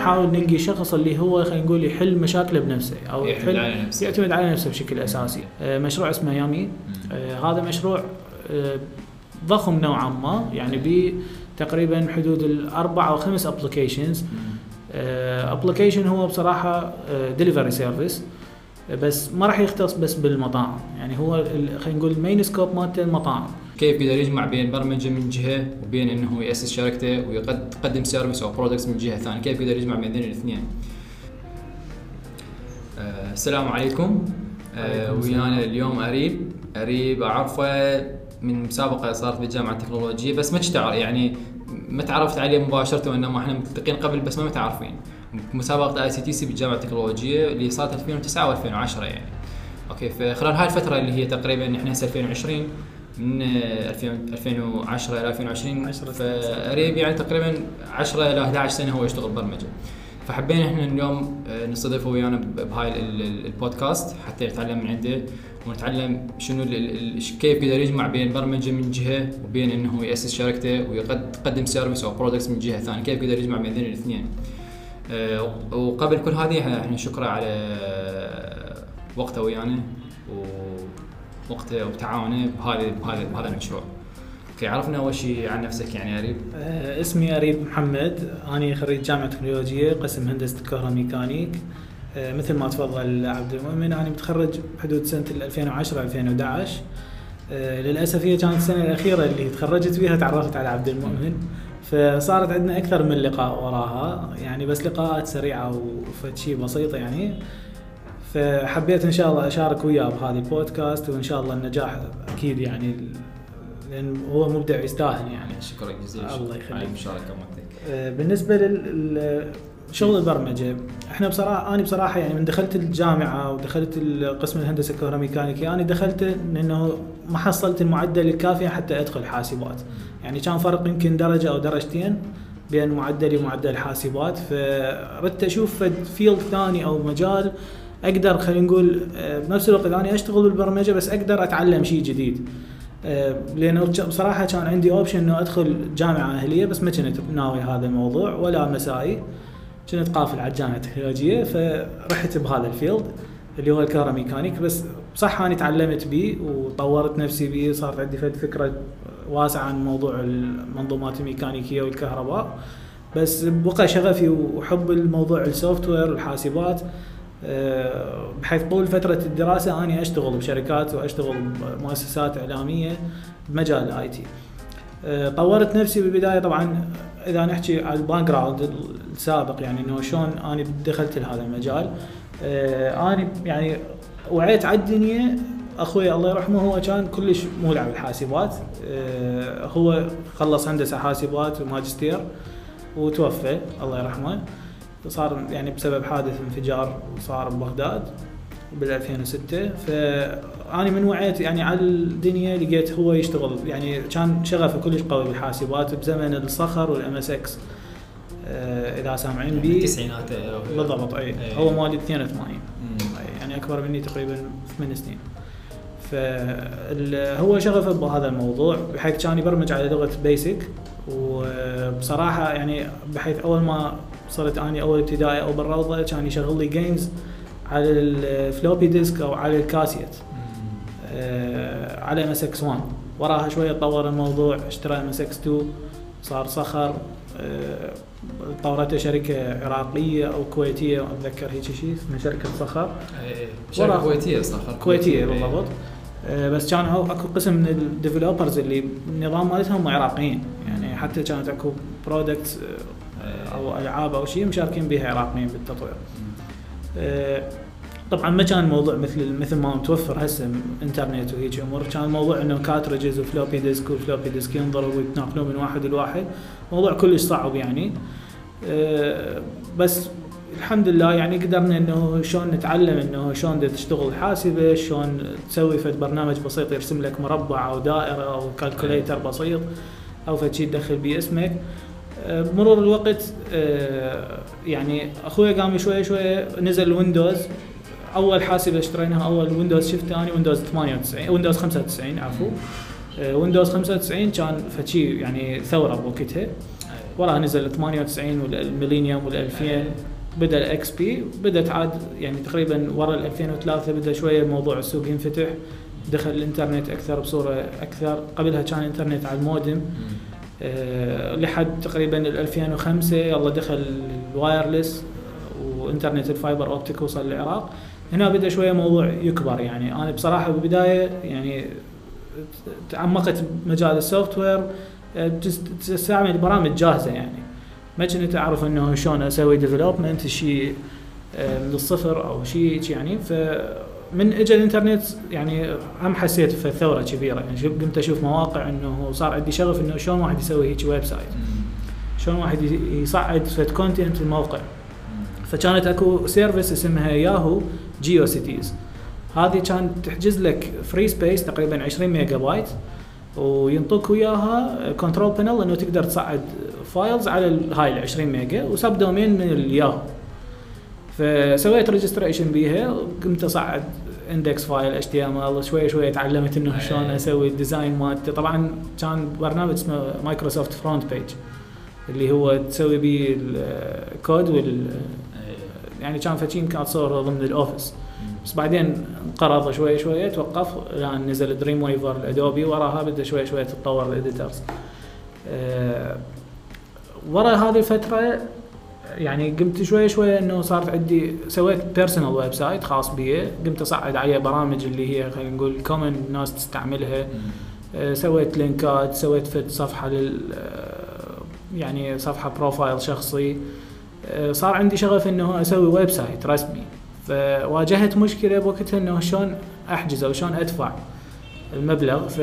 نحاول نلقي شخص اللي هو خلينا نقول يحل مشاكله بنفسه أو يعتمد يحل على نفسه. يعتمد على نفسه بشكل أساسي. آه، مشروع اسمه يامي. آه، هذا مشروع آه، ضخم نوعا ما يعني ب تقريبا حدود الأربع أو خمس applications application هو بصراحة delivery service بس ما راح يختص بس بالمطاعم. يعني هو خلينا نقول ال main scope مالته المطاعم. كيف يقدر يجمع بين برمجة من جهة وبين إنه يأسس شركته ويقدم service أو products من جهة ثانية، كيف يقدر يجمع بين الاثنين؟ آه السلام عليكم. عليكم السلام. ويانا اليوم اريب اريب اعرفه من مسابقة صارت بالجامعة التكنولوجية بس ما تشـ يعني ما تعرفت عليه مباشرة وانما إحنا ملتقين قبل بس ما متعارفين مسابقة ACTC بالجامعة التكنولوجية اللي صارت 2009 و2010 يعني. okay فخلال هاي الفترة اللي هي تقريبا إحنا هسه 2020 من آه، 2000 2010 إلى 2020 عشرة فقريب يعني تقريبا 10 إلى 11 سنة هو يشتغل برمجة. فحبينا إحنا اليوم آه، نستضيفه ويانا بهاي ال- ال- البودكاست حتى نتعلم من عنده ونتعلم شنو كيف يقدر يجمع بين برمجة من جهة وبين إنه يأسس شركته ويقدم service أو products من جهة ثانية. كيف يقدر يجمع بين الاثنين؟ آه، وقبل كل هذه إحنا شكرا على وقته ويانا ووقته وتعاونه بهذا بهذا بهذا المشروع. أوكي عرفنا أول شيء عن نفسك يعني قريب آه، اسمي أريب محمد. أنا خريج جامعة تكنولوجيا قسم هندسة الكهروميكانيك آه، مثل ما تفضل عبد المؤمن أنا متخرج بحدود سنة 2010 2011 آه، للأسف هي كانت السنة الأخيرة اللي تخرجت فيها تعرفت على عبد المؤمن. فصارت عندنا أكثر من لقاء وراها. يعني بس لقاءات سريعة وفشي بسيط يعني. فحبيت إن شاء الله أشارك وياه بهذه البودكاست وإن شاء الله النجاح أكيد يعني لأن هو مبدع يستاهل يعني شكرا جزيلا الله يخليك. على المشاركه مالتك. آه، بالنسبة لشغل البرمجة إحنا بصراحه أنا بصراحة يعني من دخلت الجامعة ودخلت قسم الهندسة الكهروميكانيكي أنا دخلت لأنه ما حصلت المعدل الكافي حتى أدخل حاسبات يعني كان فرق يمكن درجة أو درجتين بين معدلي ومعدل حاسبات فردت أشوف field ثاني أو مجال أقدر خلينا نقول آه، بنفس الوقت أنا أشتغل بالبرمجة بس أقدر أتعلم شيء جديد. آه، لأنه بصراحة كان عندي option إنه أدخل جامعة أهلية بس ما كنت ناوي هذا الموضوع ولا مسائي. كنت قافل على الجامعة التكنولوجية فرحت بهذا ال field اللي هو الكهروميكانيك بس صح أنا تعلمت به وطورت نفسي به صارت عندي فكرة واسعة عن موضوع المنظومات الميكانيكية والكهرباء. بس بقى شغفي وحب الموضوع ال software والحاسبات. بحيث طول فترة الدراسة أنا أشتغل بشركات وأشتغل بمؤسسات إعلامية بمجال ال IT. طورت نفسي بالبداية طبعا إذا نحكي على ال background السابق يعني إنه شلون أنا دخلت لهذا المجال. آه، أنا يعني وعيت على الدنيا أخوي الله يرحمه هو كان كلش مولع بالحاسبات آه، هو خلص هندسة حاسبات وماجستير وتوفى الله يرحمه صار يعني بسبب حادث انفجار صار ببغداد بال 2006 فأني من وعيت يعني على الدنيا لقيت هو يشتغل يعني كان شغفه كلش قوي بالحاسبات بزمن الصخر وال MSX إذا سامعين بيه. بالتسعينات بالضبط أي. إيه. هو مواليد 82 مم. يعني أكبر مني تقريبا ثمان سنين. فهو شغفه بهذا الموضوع بحيث كان يبرمج على لغة BASIC وبصراحة يعني بحيث أول ما صرت أني أول ابتدائي أو بالروضه كان يشغل لي games على ال floppy disk أو على الكاسيت. آه، على MSX 1 وراها شوية تطور الموضوع اشترى MSX 2 صار صخر. آه، طورته شركة عراقية أو كويتية أتذكر هيك شيء اسمها شركة صخر. إيه. شركة كويتية صخر. كويتية إيه. بالضبط. آه، بس كان أكو قسم من ال developers اللي النظام مالتهم عراقيين. يعني حتى كانت أكو products أو ألعاب أو شيء مشاركين بها عراقيين بالتطوير. آه، طبعا ما كان الموضوع مثل مثل ما متوفر هسه انترنت وهيك أمور. كان الموضوع إنه cartridges و floppy disk وال floppy disk ينضرب ويتنقلون من واحد لواحد. موضوع كلش صعب يعني. آه، بس الحمد لله يعني قدرنا إنه شلون نتعلم إنه شلون تشتغل حاسبة شلون تسوي فد برنامج بسيط يرسم لك مربع أو دائرة أو calculator بسيط أو فد شيء تدخل بيه اسمك آه، بمرور الوقت آه، يعني أخوي قام شوي شوي نزل ال Windows أول حاسبه اشتريناها أول Windows شفت اني Windows 98 Windows 95 عفوا. آه، Windows 95 كان فد شي يعني ثورة بوقتها. وراها نزل 98 وال Millennium وال 2000 بدأ ال XP بدأت عاد يعني تقريبا ورا ال 2003 بدأ شوية موضوع السوق ينفتح. دخل الإنترنت أكثر بصورة أكثر. قبلها كان الإنترنت على المودم. لحد تقريبا ال 2005 يلا دخل ال wireless وإنترنت ال fiber optic وصل للعراق. هنا بدأ شوية موضوع يكبر يعني. أنا بصراحة بالبداية يعني تعمقت بمجال ال software أه، تستعمل برامج جاهزة يعني. ما كنت أعرف إنه شلون أسوي development شيء من الصفر أو شيء يعني. فمن اجى الإنترنت يعني هم حسيت في ثوره كبيرة. يعني قمت أشوف مواقع إنه صار عندي شغف إنه شلون واحد يسوي هيك website شلون واحد يصعد فد content الموقع. فكانت أكو service اسمها ياهو GeoCities هذه كانت تحجز لك free space تقريبا 20 ميجا بايت وينطوك وياها control panel إنه تقدر تصعد files على هاي ال 20 mega و subdomain من الياهو فسويت registration بيها وقمت أصعد index file HTML شوي شوي تعلمت إنه شلون أسوي ال design مالته. طبعا كان برنامج اسمه Microsoft FrontPage اللي هو تسوي به الكود وال يعني كان فد شي كانت صور ضمن ال Office بس بعدين انقرض شوي شوي توقف لأن نزل Dreamweaver ال Adobe وراها بدأ شوي شوي تتطور ال editors أه ورا هذه الفترة يعني قمت شوي شوي إنه صارت عندي سويت personal website خاص بي قمت أصعد عليه برامج اللي هي خلينا نقول common الناس تستعملها. أه سويت لينكات سويت فد صفحة لل يعني صفحة profile شخصي. أه صار عندي شغف إنه أسوي website رسمي. فواجهت مشكلة بوقتها إنه شلون احجز أو شلون أدفع المبلغ. ف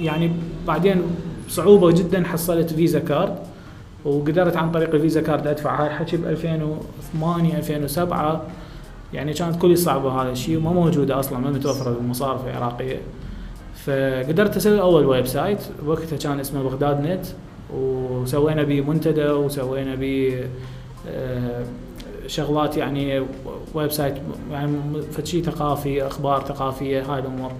يعني بعدين بصعوبه جدا حصلت Visa card. وقدرت عن طريق ال Visa card أدفع هاي الحكي ب 2008 2007 يعني كانت كل صعبة هذا الشيء وما موجودة أصلا ما متوفرة بالمصارف العراقية. فقدرت أسوي أول website وقتها كان اسمه بغداد نت وسوينا به منتدى وسوينا به آه، شغلات يعني website يعني فشي ثقافي أخبار ثقافيه هاي الأمور.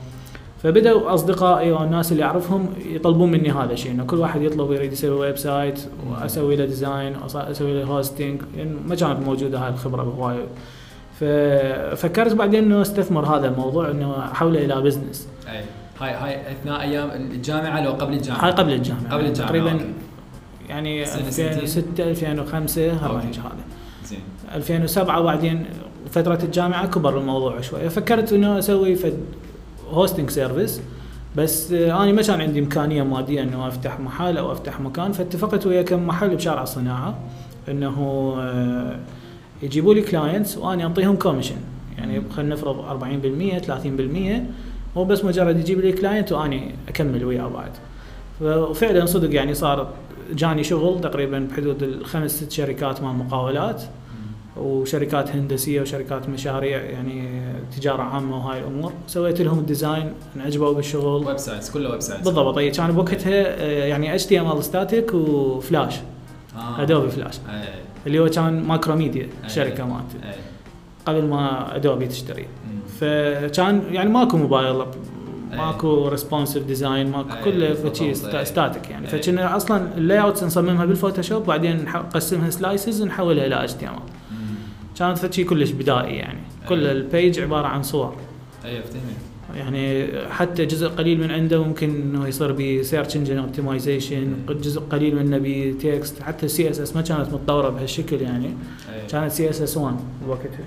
فبدأوا أصدقائي والناس اللي أعرفهم يطلبون مني هذا الشيء إنه كل واحد يطلب يريد يسوي website وأسوي له design أسوي له hosting يعني ما كانت موجودة هاي الخبرة بهواي. ففكرت بعدين إنه استثمر هذا الموضوع إنه أحوله إلى business. أي. هاي هاي أثناء أيام الجامعة لو قبل الجامعة؟ هاي قبل الجامعة. قبل الجامعة تقريبا يعني 2006 2005 هال range هذا. زين. 2007 بعدين فترة الجامعة كبر الموضوع شوية. فكرت إنه أسوي فد hosting service بس أنا ما كان عندي إمكانية مادية إنه أفتح محل أو أفتح مكان فاتفقت ويا كم محل بشارع الصناعه إنه آه، يجيبوا لي clients وأنا أعطيهم commission يعني خلينا نفرض 40% 30% هو بس مجرد يجيب لي client واني أكمل وياه بعد. وفعلا صدق يعني صار جاني شغل تقريبا بحدود الخمس ست شركات مال مقاولات. وشركات هندسية وشركات مشاريع يعني تجارة عامة وهاي الأمور سويت لهم ال design انعجبوا بالشغل websites كله websites بالضبط أي كان بوقتها آه، يعني HTML static و Flash آه. Adobe Flash أي. اللي هو كان Macromedia مالتي أي. قبل ما Adobe تشتري. فكان يعني ماكو موبايل. ماكو responsive design ماكو كله أي. static يعني. فكنا أصلا ال layout نصممها بال Photoshop بعدين نقسمها slices ونحولها إلى HTM مم. كانت فشي كلش بدائي يعني. كل أي. ال page عبارة عن صور. اي افتهمك يعني حتى جزء قليل من عنده ممكن إنه يصير به search engine optimization جزء قليل منه ب text حتى ال CSS ما كانت متطورة بهالشكل يعني. أي. كانت CSS 1 بوقتها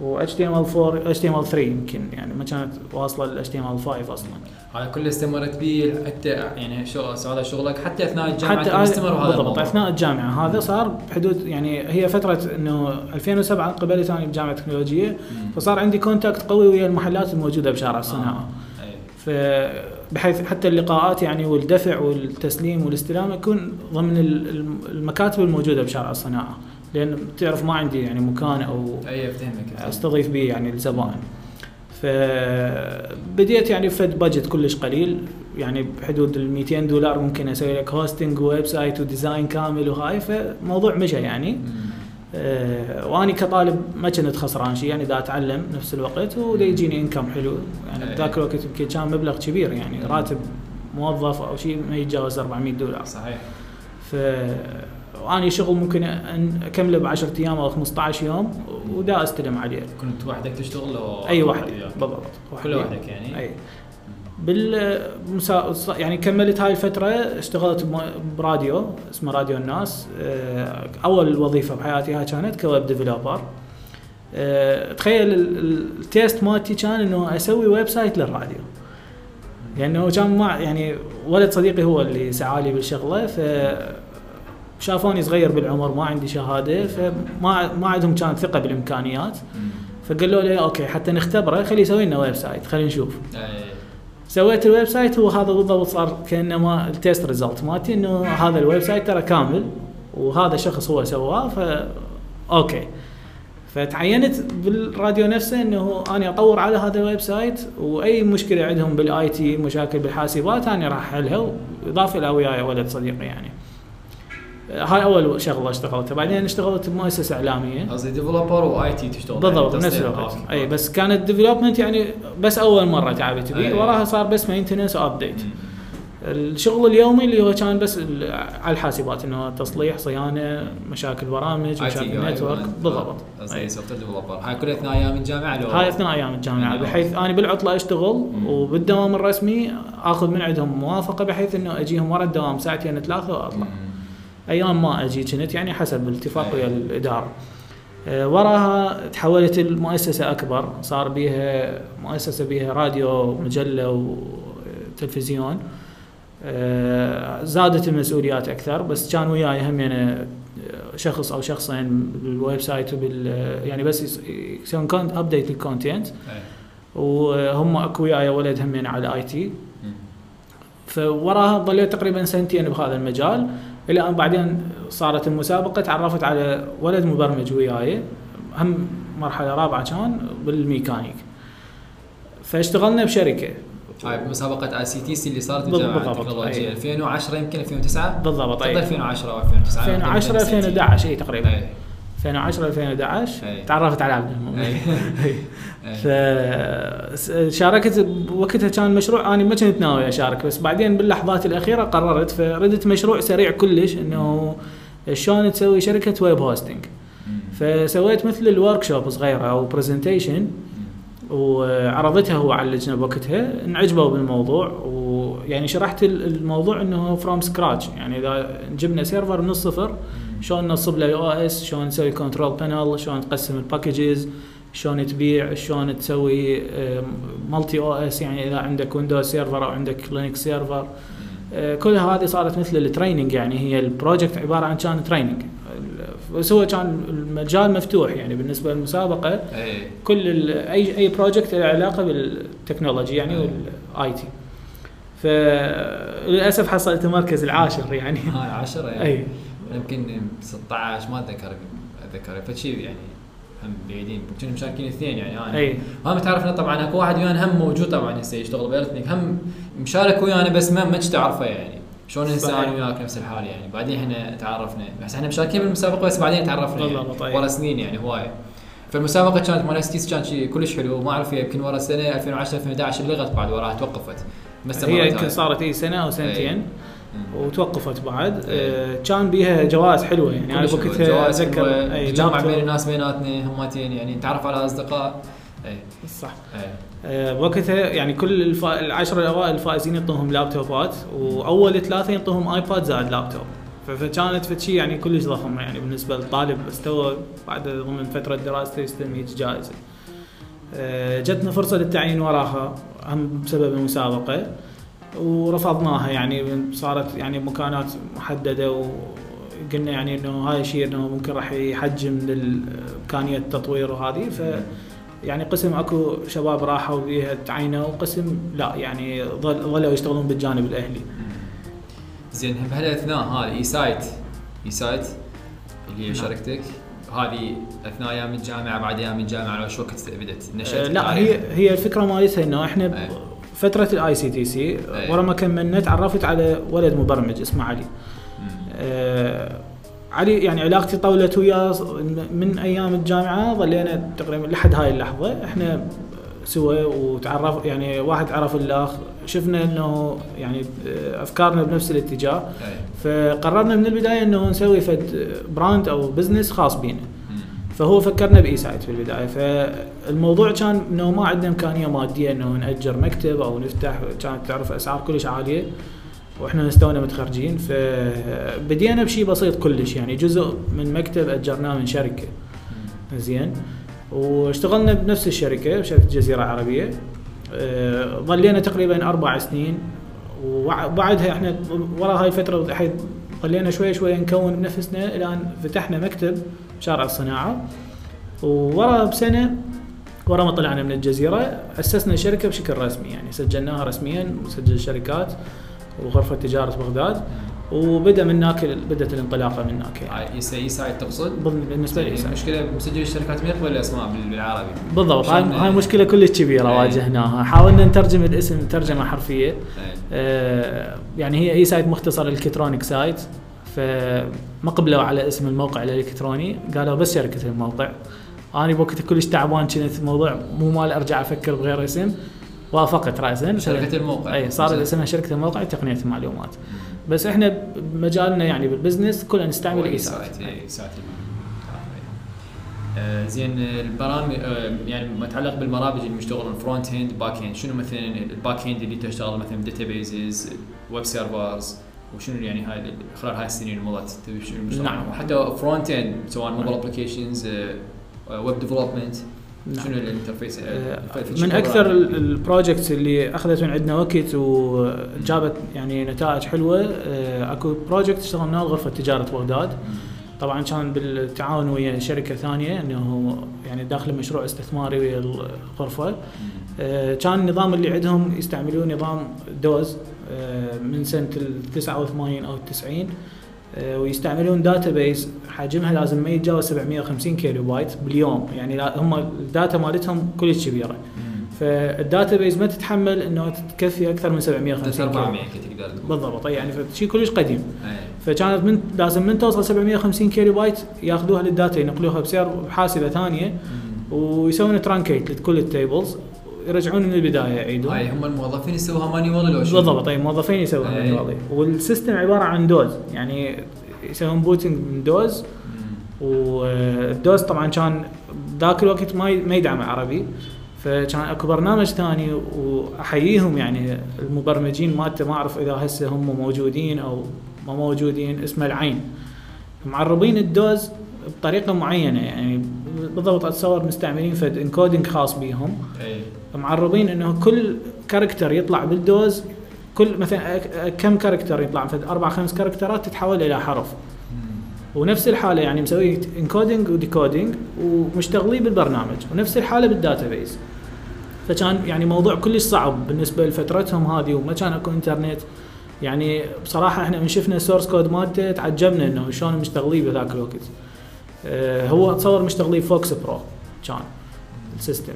و اتش تي ام ال 4 اتش تي ام ال 3 يمكن يعني ما كانت واصلة ل HTML 5 أصلا هذا كله استمرت به حتى يعني شغل هذا شغلك حتى أثناء الجامعة حتى كان مستمر هذا بالضبط. أثناء الجامعة هذا صار بحدود يعني هي فترة إنه 2007 قبلت أنا بجامعة تكنولوجية. فصار عندي contact قوي ويا المحلات الموجودة بشارع الصناعه آه. أي. فبحيث حتى اللقاءات يعني والدفع والتسليم والإستلام يكون ضمن ال- الم- المكاتب الموجودة بشارع الصناعه لأن تعرف ما عندي يعني مكان أو أي أفتهمك. أستضيف به يعني الزبائن فبديت يعني فد budget كلش قليل. يعني بحدود ال 200 دولار ممكن أسوي لك hosting website و design كامل وهاي فموضوع مشى يعني. آه، وأني كطالب ما كنت خسران شيء يعني دا أتعلم نفس الوقت ودا يجيني income حلو. يعني أي. بذاك الوقت يمكن كان مبلغ كبير يعني. راتب موظف أو شيء ما يتجاوز 400 دولار. صحيح. ف واني شغل ممكن أن أكمله ب 10 أيام أو 15 يوم ودا أستلم عليه. كنت وحدك تشتغل لو أي واحد وياك؟ بالضبط كل وحدك يعني؟ أي. بالمسا... يعني كملت هاي الفترة اشتغلت براديو اسمه راديو الناس. آه، أول وظيفة بحياتي هاي كانت ك web developer. آه، تخيل ال- ال- التي test مالتي كان إنه أسوي website للراديو. لأنه كان مع يعني ولد صديقي هو اللي سعالي بالشغلة ف شافوني صغير بالعمر ما عندي شهادة فما ما عندهم كانت ثقة بالإمكانيات. فقالوا لي okay حتى نختبره خلي يسوي لنا website خلينا نشوف. اي سويت ال website هو هذا بالضبط صار كانما ال test result مالتي إنه هذا ال website ترى كامل وهذا شخص هو سواه ف okay. فتعينت بالراديو نفسه إنه أنا أطور على هذا ال website وأي مشكلة عندهم بال IT مشاكل بالحاسبات أنا راح أحلها وإضافة إلى وياي ولد صديقي يعني. هاي أول شغلة اشتغلتها بعدين اشتغلت بمؤسسه إعلامية قصدي ديفلوبر واي تي تشتغل بالضبط يعني بنفس تصنيع. الوقت. أي بس كانت ديفلوبمنت يعني بس أول مرة تعبت أي. به وراها صار بس مينتنس وابديت. الشغل اليومي اللي هو كان بس على الحاسبات إنه تصليح صيانة مشاكل برامج مشاكل نتورك بالضبط قصدي. سوفت ديفلوبر هاي كلها اثناء أيام الجامعة لو هاي اثناء أيام الجامعة من بحيث أنا بالعطلة أشتغل. وبالدوام الرسمي آخذ من عندهم موافقة بحيث إنه أجيهم ورا الدوام ساعتين ثلاثة وأطلع مم. أيام ما أجي كنت يعني حسب الاتفاق. ويا الإدارة آه، وراها تحولت المؤسسة أكبر صار بيها مؤسسة بيها راديو مجلة وتلفزيون آه، زادت المسؤوليات أكثر بس كان وياي هم يعني شخص أو شخصين بال website وبال يعني بس يس- يسوون content update لل content أي. وهم أكو وياي ولد هم يعني على IT. فوراها ضليت تقريبا سنتين بهذا المجال إلى أن بعدين صارت المسابقة تعرفت على ولد مبرمج وياي هم مرحلة رابعة كان بالميكانيك. فاشتغلنا بشركة. هاي بمسابقه ICTC اللي صارت بالضبط، بالجامعة بالضبط، التكنولوجيا أي. 2010 يمكن 2009 بالضبط أي. 2010 أو 2009 2010 2011 اي تقريبا. أي. 2010 2011 أي. تعرفت على عبد. فشاركت بوقتها كان مشروع أنا ما كنت ناوي أشارك بس بعدين باللحظات الأخيرة قررت فردت مشروع سريع كلش إنه شلون تسوي شركة web hosting فسويت مثل ال workshop صغيرة أو presentation وعرضتها هو على اللجنة بوقتها انعجبوا بالموضوع ويعني شرحت ال- الموضوع إنه from scratch يعني إذا جبنا server من الصفر شلون نصب له ال OS شلون نسوي control panel شلون تقسم ال packages شلون تبيع شلون تسوي multi OS يعني إذا عندك Windows server أو عندك Linux server آه، كلها هذه صارت مثل ال training يعني هي ال project عبارة عن كان training بس هو كان المجال مفتوح يعني بالنسبة للمسابقة اي كل أي أي project له علاقة بال technology يعني أي. وال IT فللاسف حصلت المركز العاشر يعني. هاي 10 يعني اي يمكن 16 ما أتذكر أتذكر. فشي يعني هم بعيدين. كنا مشاركين اثنين يعني؟ أنا أي. هم تعرفنا طبعا اكو واحد ويانا هم موجود طبعا هسه يشتغل ب EarthLink هم مشارك ويانا بس ما ما تعرفه يعني. شلون هسه. أنا وياك نفس الحال يعني. بعدين إحنا تعرفنا. بس إحنا مشاركين بالمسابقة بس بعدين تعرفنا يعني. أي. ورا سنين يعني هوايه فالمسابقة كانت مال ستيس كان شيء كلش حلو. ما أعرف يمكن ورا سنة 2010 2011 لغت بعد وراها توقفت. بس هي يمكن صارت إي سنة أو. سنتين. وتوقفت بعد. آه، كان بيها جوائز حلوة يعني أنا بوقتها أتذكر لابتوب. بين الناس بيناتنا همتين يعني نتعرف على أصدقاء. اي صح. اي آه، بوقتها يعني كل الف... العشرة الاوائل الفائزين يعطوهم لابتوبات وأول ثلاثة يعطوهم آيباد زائد لابتوب. فكانت فشي يعني كلش ضخم يعني بالنسبة للطالب استوى بعد ضمن فترة دراسته يستلم هيك جائزة. آه، جتنا فرصة للتعيين وراها هم بسبب المسابقة. ورفضناها يعني صارت يعني مكانات محددة وقلنا يعني إنه هاي الشيء إنه ممكن راح يحجم لامكانيه التطوير وهذه ف يعني قسم أكو شباب راحوا بيها تعينوا وقسم لا يعني ظل ظلوا يشتغلون بالجانب الأهلي. زين بهالاثناء هذه E Site E Site اللي هي نعم. شركتك هذه أثناء أيام الجامعة بعد أيام الجامعة لو شو وقت بدت نشأت آه، لا؟ هي هي الفكرة مالتها إنه إحنا أي. فترة ال ICTC. ورا ما كملنا تعرفت على ولد مبرمج اسمه علي. آه، علي يعني علاقتي طولت وياه من أيام الجامعة ظلينا تقريبا لحد هاي اللحظة إحنا سوا وتعرف يعني واحد عرف الأخ شفنا إنه يعني آه، أفكارنا بنفس الاتجاه أي. فقررنا من البداية إنه نسوي فد brand أو business خاص بينا. فهو فكرنا ب E Site في البداية. فالموضوع كان إنه ما عندنا إمكانية مادية إنه نأجر مكتب أو نفتح كانت تعرف أسعار كلش عالية وإحنا تونا متخرجين. فبدينا بشيء بسيط كلش يعني جزء من مكتب أجرناه من شركة. زين. واشتغلنا بنفس الشركة بشركه جزيرة عربية. أه، ظلينا تقريبا أربع سنين. وبعدها إحنا ورا هاي الفترة ظلينا شوي شوي نكون بنفسنا. إلى ان فتحنا مكتب بشارع الصناعة وورا بسنة ورا ما طلعنا من الجزيرة أسسنا شركة بشكل رسمي يعني سجلناها رسميا مسجل الشركات وغرفة تجارة بغداد وبدأ من هناك بدأت الانطلاقة من هناك يعني E Site تقصد؟ بالنسبة لي. المشكلة مسجل الشركات ما يقبل الاسماء بال- بالعربي بالضبط هاي هاي مشكلة كلش كبيرة إيه. واجهناها حاولنا نترجم الاسم ترجمه حرفيه إيه. آه، يعني هي E Site مختصر electronic site فما قبلوا على اسم الموقع الالكتروني قالوا بس شركة الموقع. أنا بوقتها كلش تعبان كنت الموضوع مو مال أرجع أفكر بغير اسم وافقت راسا شركة الموقع. اي صار اسمها شركة الموقع تقنية المعلومات. بس إحنا بمجالنا يعني بال business كلنا نستعمل E Site E Site آه، زين البرامج آه، يعني ما يتعلق بالبرامج اللي مشتغل front end back end شنو مثلا ال back end اللي تشتغل مثلا databases web servers وشنو يعني هاي ال- خلال هاي السنين اللي مضت؟ تبي شنو نعم. وحتى front end سواء mobile applications web development. شنو ال interface آه، ال feature من؟ أكثر ال projects اللي اخذت من عندنا وقت وجابت يعني نتائج حلوة آه، أكو بروجكت اشتغلناه غرفه تجارة بغداد. طبعا كان بالتعاون ويا شركة ثانية إنه يعني داخل مشروع استثماري ويا الغرفة. آه، كان النظام اللي عندهم يستعملون نظام DOS آه، من سنة ال 89 أو ال 90 آه، ويستعملون database حجمها لازم ما يتجاوز 750 كيلو بايت باليوم. يعني هم ال data مالتهم كلش كبيرة. فال database ما تتحمل إنه تكفي أكثر من 750 كيلو 400 تقدر بالضبط. يعني شيء كلش قديم. فكانت من لازم من توصل 750 كيلو بايت ياخذوها لل data ينقلوها بغير حاسبة ثانية. ويسوون truncate لكل ال tables يرجعون من البداية يعيدون هاي هم الموظفين يسووها manual ولا شنو؟ بالضبط أي موظفين يسوون أي. manually وال system عبارة عن DOS يعني يسوون booting من DOS. وال DOS طبعا كان ذاك الوقت ما ما يدعم عربي فكان أكو برنامج ثاني وأحييهم يعني المبرمجين مالته ما أعرف إذا هسه هم موجودين أو ما موجودين اسمه العين معربين ال DOS بطريقة معينة يعني بالضبط اتصور مستعملين فد encoding خاص بيهم. اي معربين إنه كل character يطلع بال DOS كل مثلا كم character يطلع؟ فد أربع خمس كاركترات تتحول إلى حرف. ونفس الحالة يعني مسوي encoding و decoding ومشتغلين بالبرنامج ونفس الحالة بال database فكان يعني موضوع كلش صعب بالنسبة لفترتهم هذه وما كان أكو انترنت يعني بصراحة إحنا من شفنا ال source code مالته تعجبنا إنه شلون مشتغلين بذاك الوقت. هو تصور مشتغلين فوكس برو كان ال system. و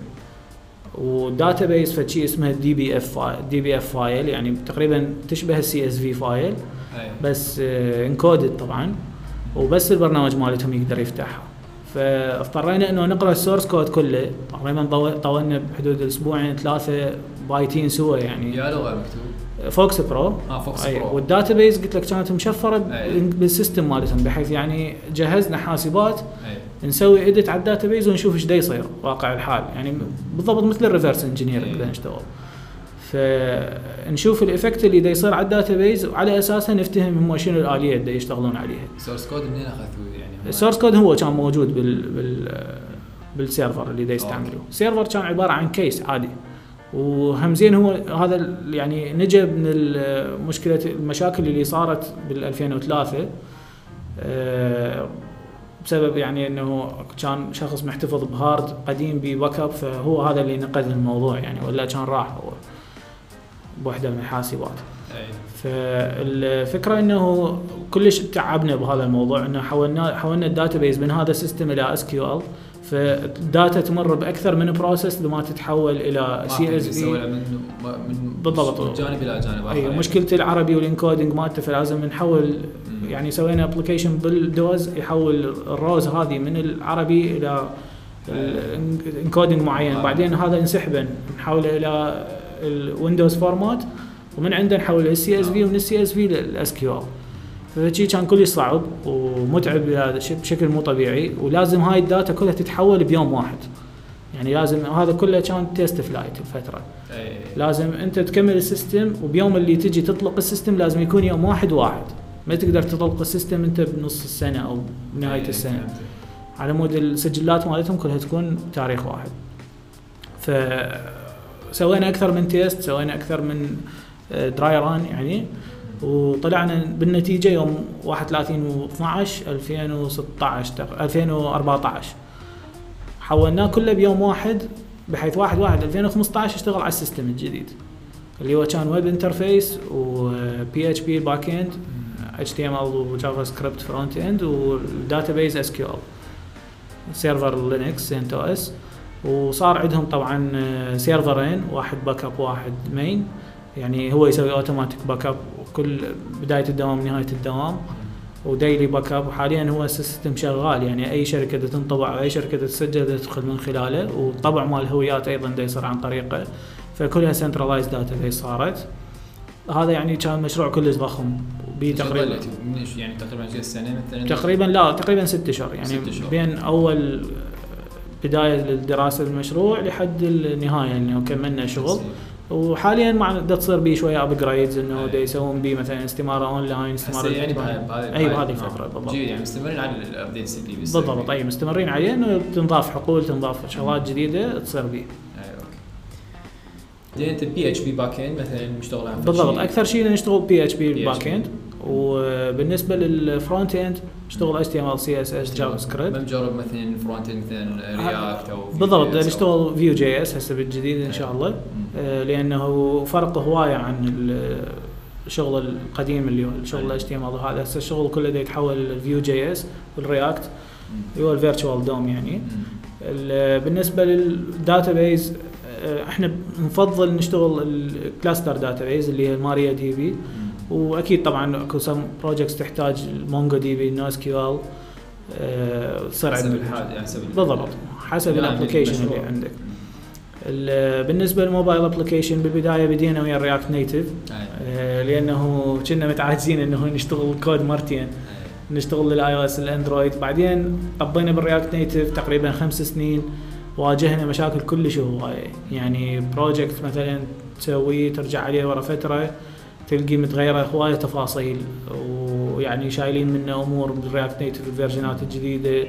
database فد شيء اسمه دي بي اف دي بي اف فايل يعني تقريبا تشبه ال CSV file أي. بس encoded طبعا. وبس البرنامج مالتهم يقدر يفتحها فاضطرينا إنه نقرأ ال source code كله. تقريبا طو- طولنا بحدود أسبوعين ثلاثة بايتين سوا يعني. يا لغة مكتوب. فوكس برو آه فوكس أي برو وال database قلت لك كانت مشفرة أي. بال system مالتهم بحيث يعني جهزنا حاسبات أي. نسوي edit على ال database ونشوف إيش دا يصير واقع الحال. يعني بالضبط مثل ال reverse engineering. بدنا نشتغل فنشوف ال effect اللي دا يصير على ال database وعلى أساسه نفتهم هم شنو الآلية اللي يشتغلون عليها. source code منين أخذتوه يعني؟ ال source code هو كان موجود بال بال بال server اللي دا يستعملوه. ال server كان عبارة عن case عادي. وهمزين هو هذا يعني نجا من مشكلة المشاكل اللي صارت بال 2003 آه، بسبب يعني إنه كان شخص محتفظ ب hard قديم ب backup فهو هذا اللي نقذ الموضوع يعني ولا كان راح هو. بوحدة من الحاسبات. اي فالفكرة إنه كلش تعبنا بهذا الموضوع إنه حولنا حولنا ال database من هذا ال system إلى SQL فال data تمر بأكثر من process لما تتحول إلى CSV من بالضبط. من جانب إلى جانب اي يعني. مشكلة العربي وال encoding مالته فلازم نحول. يعني سوينا application بال DOS يحول ال rows هذه من العربي إلى encoding معين آه. بعدين هذا نسحبه نحوله إلى الويندوز format ومن عنده نحوله لل CSV ومن ال CSV لل SQL فشي كان كلش صعب ومتعب بشكل مو طبيعي ولازم هاي ال data كلها تتحول بيوم واحد. يعني لازم هذا كله كان test flight الفترة إيه. لازم أنت تكمل ال system وبيوم اللي تجي تطلق ال system لازم يكون يوم واحد واحد. ما تقدر تطلق ال system أنت بنص السنة أو بنهايه إيه، السنة. فهمت. على مود السجلات مالتهم كلها تكون تاريخ واحد. ف سوينا أكثر من test سوينا أكثر من dry run يعني. وطلعنا بالنتيجة يوم 31 و12 2016 تق- 2014 حولناه كله بيوم واحد بحيث 1 1 2015 اشتغل على ال system الجديد اللي هو كان ويب انترفيس وبي اتش بي باك اند اتش تي ام ال و JavaScript frontend وال database SQL server Linux CentOS وصار عندهم طبعا سيرفرين واحد backup واحد مين يعني هو يسوي automatic backup كل بداية الدوام نهاية الدوام. و daily backup وحاليا هو ال system شغال يعني أي شركة تنطبع أو أي شركة تسجل تدخل من خلاله. والطبع مال الهويات أيضا دا يصير عن طريقه. فكلها centralized database صارت. هذا يعني كان مشروع كلش ضخم. بيه تقريبا يعني تقريبا سنة مثلا تقريبا لا تقريبا ست أشهر. يعني ست أشهر. بين أول بداية للدراسة المشروع لحد النهاية يعني كملنا شغل. وحاليا مع دا تصير بيه شوية upgrades إنه أي. دا يسوون بيه مثلا استمارة اونلاين استمارة هسه يعني إجبارية. بهاي- اي بهذه. الفترة بالضبط جيد يعني مستمرين على ال updates اللي بيصير بالضبط. اي مستمرين عليه إنه تنضاف حقول تنضاف شغلات جديدة تصير بيه okay بعدين أنت PHP backend مثلا مشتغل على بالضبط. أكثر شيء نشتغل PHP PHP. backend وبالنسبة لل frontend نشتغل اتش تي ام ال سي اس اس جافا ما سكريبت مجرب مثلا frontend مثلا React أو بالضبط نشتغل Vue JS هسه بالجديد إن شاء الله لأنه فرق هواية عن ال- الشغل القديم اللي هو الشغل أي. HTML هذا هسه الشغل كله دا يتحول لل Vue JS وال React. اللي هو ال virtual DOM يعني بالنسبة لل database آه، إحنا نفضل نشتغل ال cluster database اللي هي ال MariaDB. وأكيد طبعا اكو some projects تحتاج ال MongoDB NoSQL تصير حسب يعني حسب ال- بالضبط حسب ال application اللي. عندك بالنسبة لل mobile application بالبداية بدينا ويا ال React Native أي. لأنه كنا متعاجزين إنه نشتغل كود مرتين. نشتغل لل iOS الاندرويد بعدين طبينا بال React Native تقريبا خمس سنين. واجهنا مشاكل كلش هوايه يعني project مثلا تسويه ترجع عليه ورا فترة تلقي متغيرة هواية تفاصيل. ويعني شايلين منه أمور بال React Native الفيرجنات الجديدة. آه،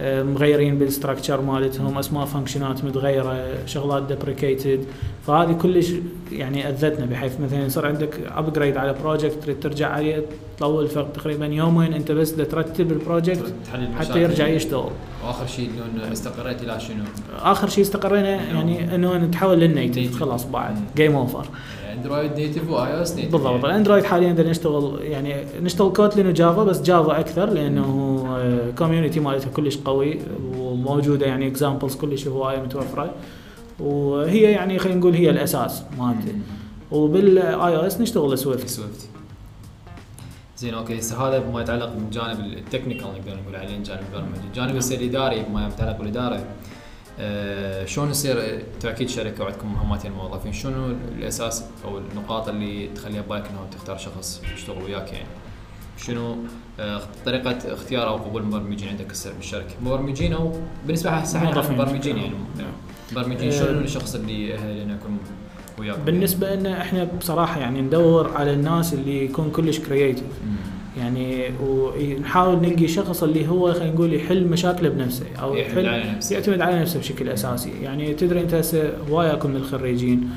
مغيرين بال structure مالتهم اسماء فانكشنات متغيرة شغلات deprecated فهذه كلش يعني أذتنا بحيث مثلا يصير عندك upgrade على project تريد ترجع عليه تطول تقريبا يومين أنت بس ترتب ال project حتى. يرجع يشتغل وآخر شيء إنه استقريت إلى شنو؟ آخر شيء استقرينا يعني إنه نتحول لل native. خلاص بعد. game over Android native و iOS native بالضبط الاندرويد حاليا نشتغل يعني نشتغل Kotlin و Java بس Java أكثر لأنه community مالتها كلش قوي وموجودة يعني examples كلش هوايه متوفره وهي يعني خلينا نقول هي الأساس مالته. وبال iOS نشتغل Swift Swift زين okay. هسه هذا بما يتعلق بالجانب ال technical نقدر نقول عليه جانب البرمجة، الجانب هسه الاداري بما يتعلق بالإدارة. آه شلون يصير أنتم أكيد شركة وعندكم مهمات الموظفين، شنو الأساس أو النقاط اللي تخليها ببالك إنه تختار شخص يشتغل وياك يعني؟ شنو آه طريقة اختيار أو قبول المبرمجين عندك بالشركة؟ مبرمجين أو بالنسبة موظفين. مبرمجين يعني مبرمجين آه. شنو الشخص اللي إنه يكون وياكم؟ بالنسبة لنا إحنا بصراحة يعني ندور على الناس اللي يكون كلش كرييتيف. يعني ونحاول نلقي شخص اللي هو خلينا نقول يحل مشاكله بنفسه أو يعتمد يحل على نفسه. يعتمد على نفسه بشكل أساسي يعني تدري أنت هسه هوايه اكو من الخريجين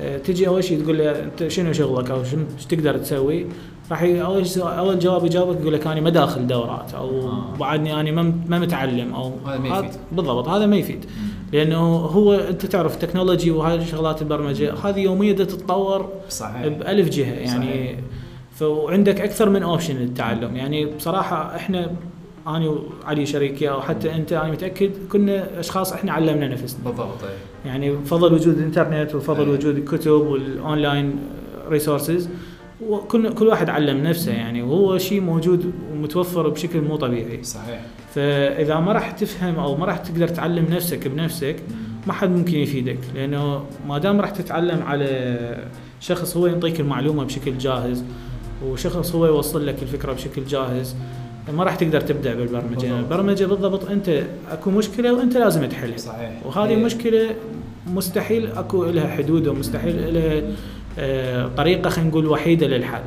آه، تجي أول شيء تقول له أنت شنو شغلك أو شنو إيش تقدر تسوي راح أول أول جواب يجاوبك يقول لك أنا ما داخل دورات أو آه. بعدني أنا ما متعلم أو هذا ما يفيد. بالضبط هذا ما يفيد لأنه هو أنت تعرف التكنولوجي وهاي شغلات البرمجة هذه يوميا تتطور صحيح بألف جهة يعني صحيح. فعندك أكثر من أوبشن للتعلم. يعني بصراحة إحنا أنا وعلي شريكي أو حتى أنت أنا متأكد كنا أشخاص إحنا علمنا نفسنا. بالضبط اي يعني بفضل وجود الإنترنت وبفضل أي. وجود الكتب وال online resources وكل كل واحد علم نفسه. يعني وهو شيء موجود ومتوفر بشكل مو طبيعي. صحيح. فإذا ما راح تفهم أو ما راح تقدر تعلم نفسك بنفسك ما حد ممكن يفيدك. لأنه ما دام راح تتعلم على شخص هو يعطيك المعلومة بشكل جاهز. وشخص هو يوصل لك الفكرة بشكل جاهز. ما راح تقدر تبدع بالبرمجة. بالضبط. يعني البرمجة بالضبط أنت أكو مشكلة وأنت لازم تحلها. صحيح. وهذه هي- المشكلة مستحيل أكو لها حدود ومستحيل لها آه، طريقة خلينا نقول وحيدة للحل.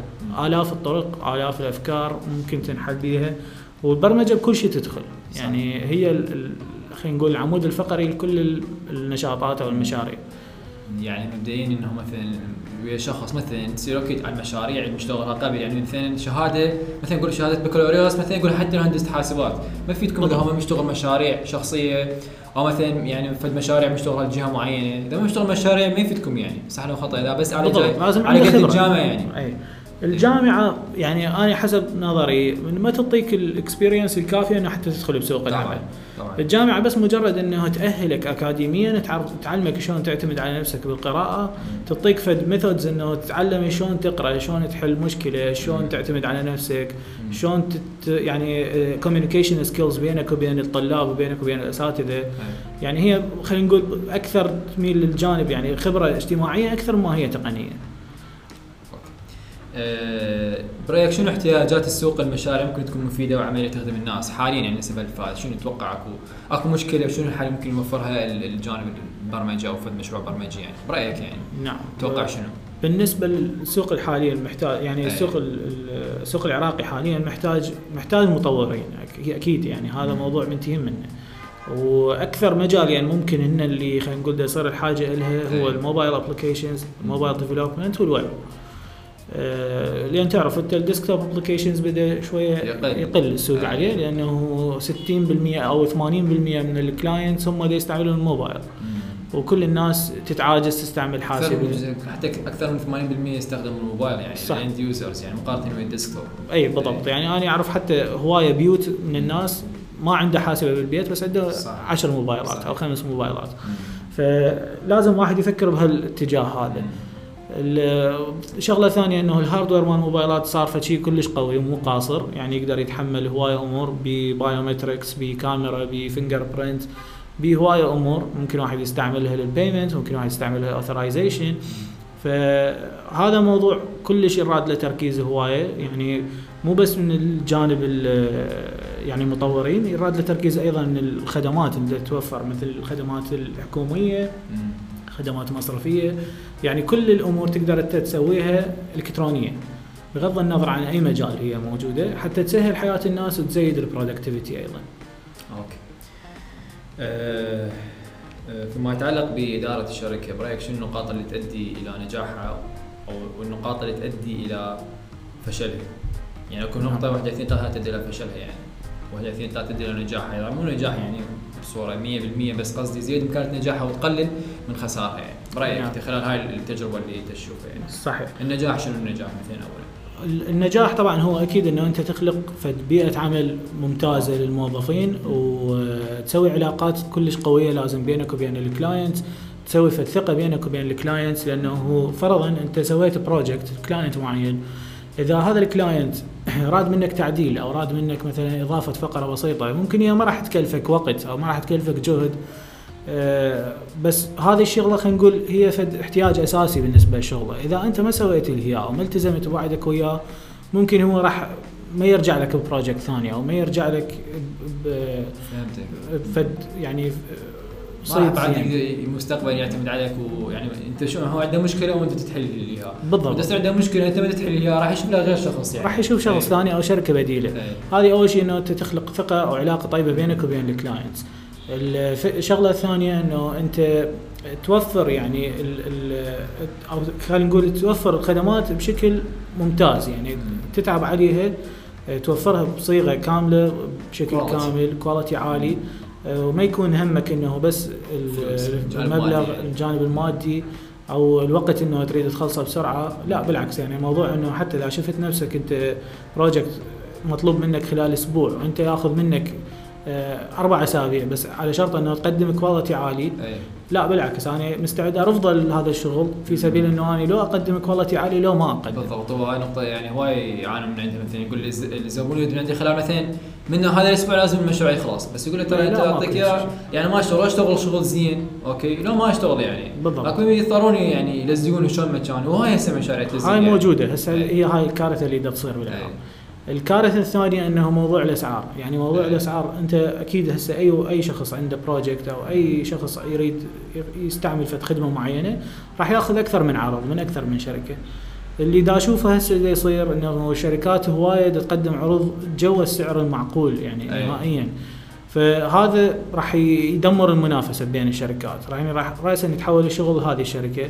آلاف الطرق آلاف الأفكار ممكن تنحل بيها. والبرمجة بكل شيء تدخل. يعني هي ال- ال- خلينا نقول العمود الفقري لكل ال- النشاطات أو المشاريع. يعني مبدئيا إنه مثلا ويا شخص مثلا تصير أوكي على المشاريع اللي مشتغلها قبل يعني مثلا شهادة مثلا نقول شهادة بكالوريوس مثلا نقول حتى هندسه حاسبات ما فيدكم اذا هم مشتغل مشاريع شخصية أو مثلا يعني فد مشاريع مشتغلها لجهه معينة. إذا ما مشتغل مشاريع ما يفيدكم يعني. صح لو خطأ؟ إذا بس على على قد. الجامعة يعني. اي الجامعة يعني أنا حسب نظري ما تعطيك ال experience الكافية إنه حتى تدخل بسوق العمل. طبعا. الجامعة بس مجرد انه تأهلك اكاديميا تعرف تعلمك شلون تعتمد على نفسك بالقراءة تعطيك فد methods إنه تتعلم شلون تقرأ شلون تحل مشكلة شلون تعتمد على نفسك شلون تت يعني communication skills بينك وبين الطلاب وبينك وبين الأساتذة. أي. يعني هي خلينا نقول أكثر تميل للجانب يعني خبرة اجتماعية أكثر ما هي تقنية. آه، برأيك شنو احتياجات السوق المشاريع ممكن تكون مفيدة وعملية تخدم الناس حاليا يعني نسبة الفائز شنو تتوقع اكو أكو مشكلة وشنو الحل ممكن يوفرها ال- الجانب البرمجه أو فد مشروع برمجي يعني برأيك يعني نعم تتوقع شنو؟ بالنسبة للسوق الحالي المحتاج يعني أي. السوق ال- ال- السوق العراقي حاليا محتاج محتاج مطورين أكيد يعني هذا. موضوع منتهي منه وأكثر مجال يعني ممكن إن اللي خلينا نقول يصير الحاجة لها هو أي. ال mobile applications ال mobile development وال web آه، لأن تعرف انت ال desktop applications بدأ شوية يقل. يقل السوق أي. عليه لأنه 60% أو 80% من ال clients هم اللي يستعملون الموبايل وكل الناس تتعاجز تستعمل حاسب حتى أكثر من 80% يستخدم الموبايل يعني صح. ال end users يعني مقارنة ويا ال desktop أي بالضبط يعني أنا أعرف حتى هواية بيوت من الناس ما عنده حاسبة بالبيت بس عنده صح. عشر موبايلات صح. أو خمس موبايلات فلازم واحد يفكر بهالاتجاه هذا الشغله الثانية إنه ال hardware مال الموبايلات صار فشي كلش قوي ومو قاصر. يعني يقدر يتحمل هواية أمور ب biometrics بكاميرا ب fingerprint بهوايه أمور. ممكن واحد يستعملها لل payment ممكن واحد يستعملها authorization فهذا موضوع كلش يراد له تركيز هواية. يعني مو بس من الجانب ال- يعني المطورين يراد له تركيز أيضا من الخدمات اللي توفر مثل الخدمات الحكومية. خدمات مصرفية. يعني كل الأمور تقدر أنت تسويها الكترونيا بغض النظر عن أي مجال هي موجودة حتى تسهل حياة الناس وتزيد ال productivity أيضا. Okay. آه، آه، فيما يتعلق بإدارة الشركة برأيك شنو النقاط اللي تؤدي إلى نجاحها أو النقاط اللي تؤدي إلى فشلها؟ يعني اكو نقطة واحدة اثنين ثلاثة تؤدي إلى فشلها يعني. واحدة اثنين ثلاثة تؤدي إلى نجاحها. يعني مو نجاح يعني بصورة 100% بس قصدي زيد امكانيه نجاحها وتقلل من خسارها يعني. برأيك نعم. انت خلال هاي التجربة اللي تشوفها يعني. صحيح. النجاح شنو النجاح مثلا اولا؟ النجاح طبعا هو أكيد إنه أنت تخلق فد بيئة عمل ممتازة للموظفين وتسوي علاقات كلش قوية لازم بينك وبين ال client تسوي فد ثقة بينك وبين ال client لأنه هو فرضا أنت سويت project client معين. إذا هذا ال client راد منك تعديل أو راد منك مثلا إضافة فقرة بسيطة. ممكن هي ما راح تكلفك وقت أو ما راح تكلفك جهد. آه، بس هذه الشغلة خلينا نقول هي فد احتياج أساسي بالنسبة للشغلة، إذا أنت ما سويت اللي أو ما التزمت بوعدك وياه ممكن هو راح ما يرجع لك ب project ثاني أو ما يرجع لك بفد يعني بعد يعني. يقدر المستقبل يعتمد عليك ويعني أنت شو هو عنده مشكلة وأنت تتحل لي اياها بالضبط. بس عنده مشكلة أنت ما تتحل لي اياها راح يشوف لها غير شخص يعني راح يشوف شخص إيه. ثاني أو شركة بديلة. إيه. هذه أول شيء إنه أنت تخلق ثقة أو علاقة طيبة بينك وبين الكلاينتس. الشغلة الثانية إنه أنت توفر يعني ال ال أو خلينا نقول توفر الخدمات بشكل ممتاز يعني تتعب عليها توفرها بصيغة كاملة بشكل. كامل quality عالي وما يكون همك إنه بس المبلغ. الجانب المادي أو الوقت إنه تريد تخلصه بسرعة لا بالعكس يعني موضوع إنه حتى إذا شفت نفسك أنت project مطلوب منك خلال أسبوع وأنت ياخذ منك آه، أربع أسابيع بس على شرط إنه تقدم quality عالي لا بالعكس أنا مستعد أرفض هذا الشغل في سبيل إنه أنا لو أقدم quality عالي لو ما أقدم. بالضبط وهاي نقطة يعني هواي يعانوا من عندها مثلا يقول الز- الزبون يريد من عندي خلال مثلا منه هذا الأسبوع لازم المشروع يخلص بس يقول له ترى انت اعطيك إياه. يعني ما اشتغل اشتغل شغل زين okay لو ما اشتغل يعني بالضبط. اكو يضطروني يعني يلزقون شلون مكان وهاي هسه مشاريع تلزق هاي يعني. موجودة هسه أي. هي هاي الكارثة اللي تصير بالعالم أي. الكارثة الثانية إنه موضوع الأسعار يعني موضوع أي. الأسعار أنت أكيد هسه أي أي شخص عنده project أو أي شخص يريد يستعمل فد خدمة معينة راح يأخذ أكثر من عرض من أكثر من شركة اللي دا أشوفه هسه دا يصير إنه الشركات هواية تقدم عروض جو السعر المعقول يعني أي. نهائيا. فهذا راح يدمر المنافسة بين الشركات. راح يعني راح راسا يتحول الشغل هذه الشركة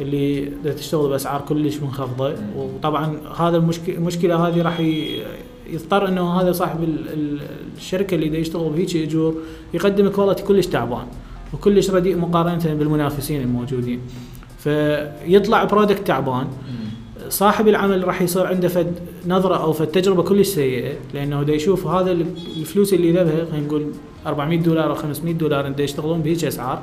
اللي دا تشتغل بأسعار كلش منخفضة. وطبعا هذا المشكلة المشكلة هذه راح يضطر إنه هذا صاحب ال- ال- الشركة اللي دا يشتغل بهيك اجور يقدم quality كلش تعبان وكلش رديء مقارنة بالمنافسين الموجودين. فيطلع product تعبان. مم. صاحب العمل راح يصير عنده فد نظرة أو فد تجربة كلش سيئة لأنه دا يشوف هذا ال- الفلوس اللي ذبها خلينا نقول 400 دولار أو 500 دولار دا يشتغلون بهيك أسعار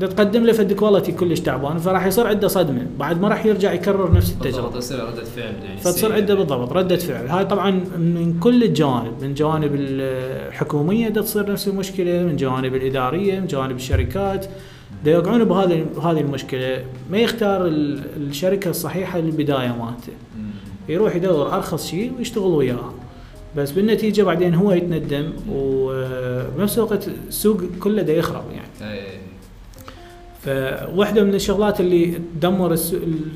دا تقدم له فد quality كلش تعبان فراح يصير عنده صدمة بعد ما راح يرجع يكرر نفس بالضبط التجربة تصير ردة فعل يعني فتصير. عنده بالضبط ردة فعل هاي طبعا من كل الجوانب من جوانب الحكومية دا تصير نفس المشكلة من جوانب الإدارية من جوانب الشركات يوقعون بهذه هذه المشكلة ما يختار ال- الشركة الصحيحة للبداية مالته. يروح يدور أرخص شيء ويشتغل وياها بس بالنتيجة بعدين هو يتندم وبنفس الوقت السوق كله دا يخرب يعني. فواحدة من الشغلات اللي تدمر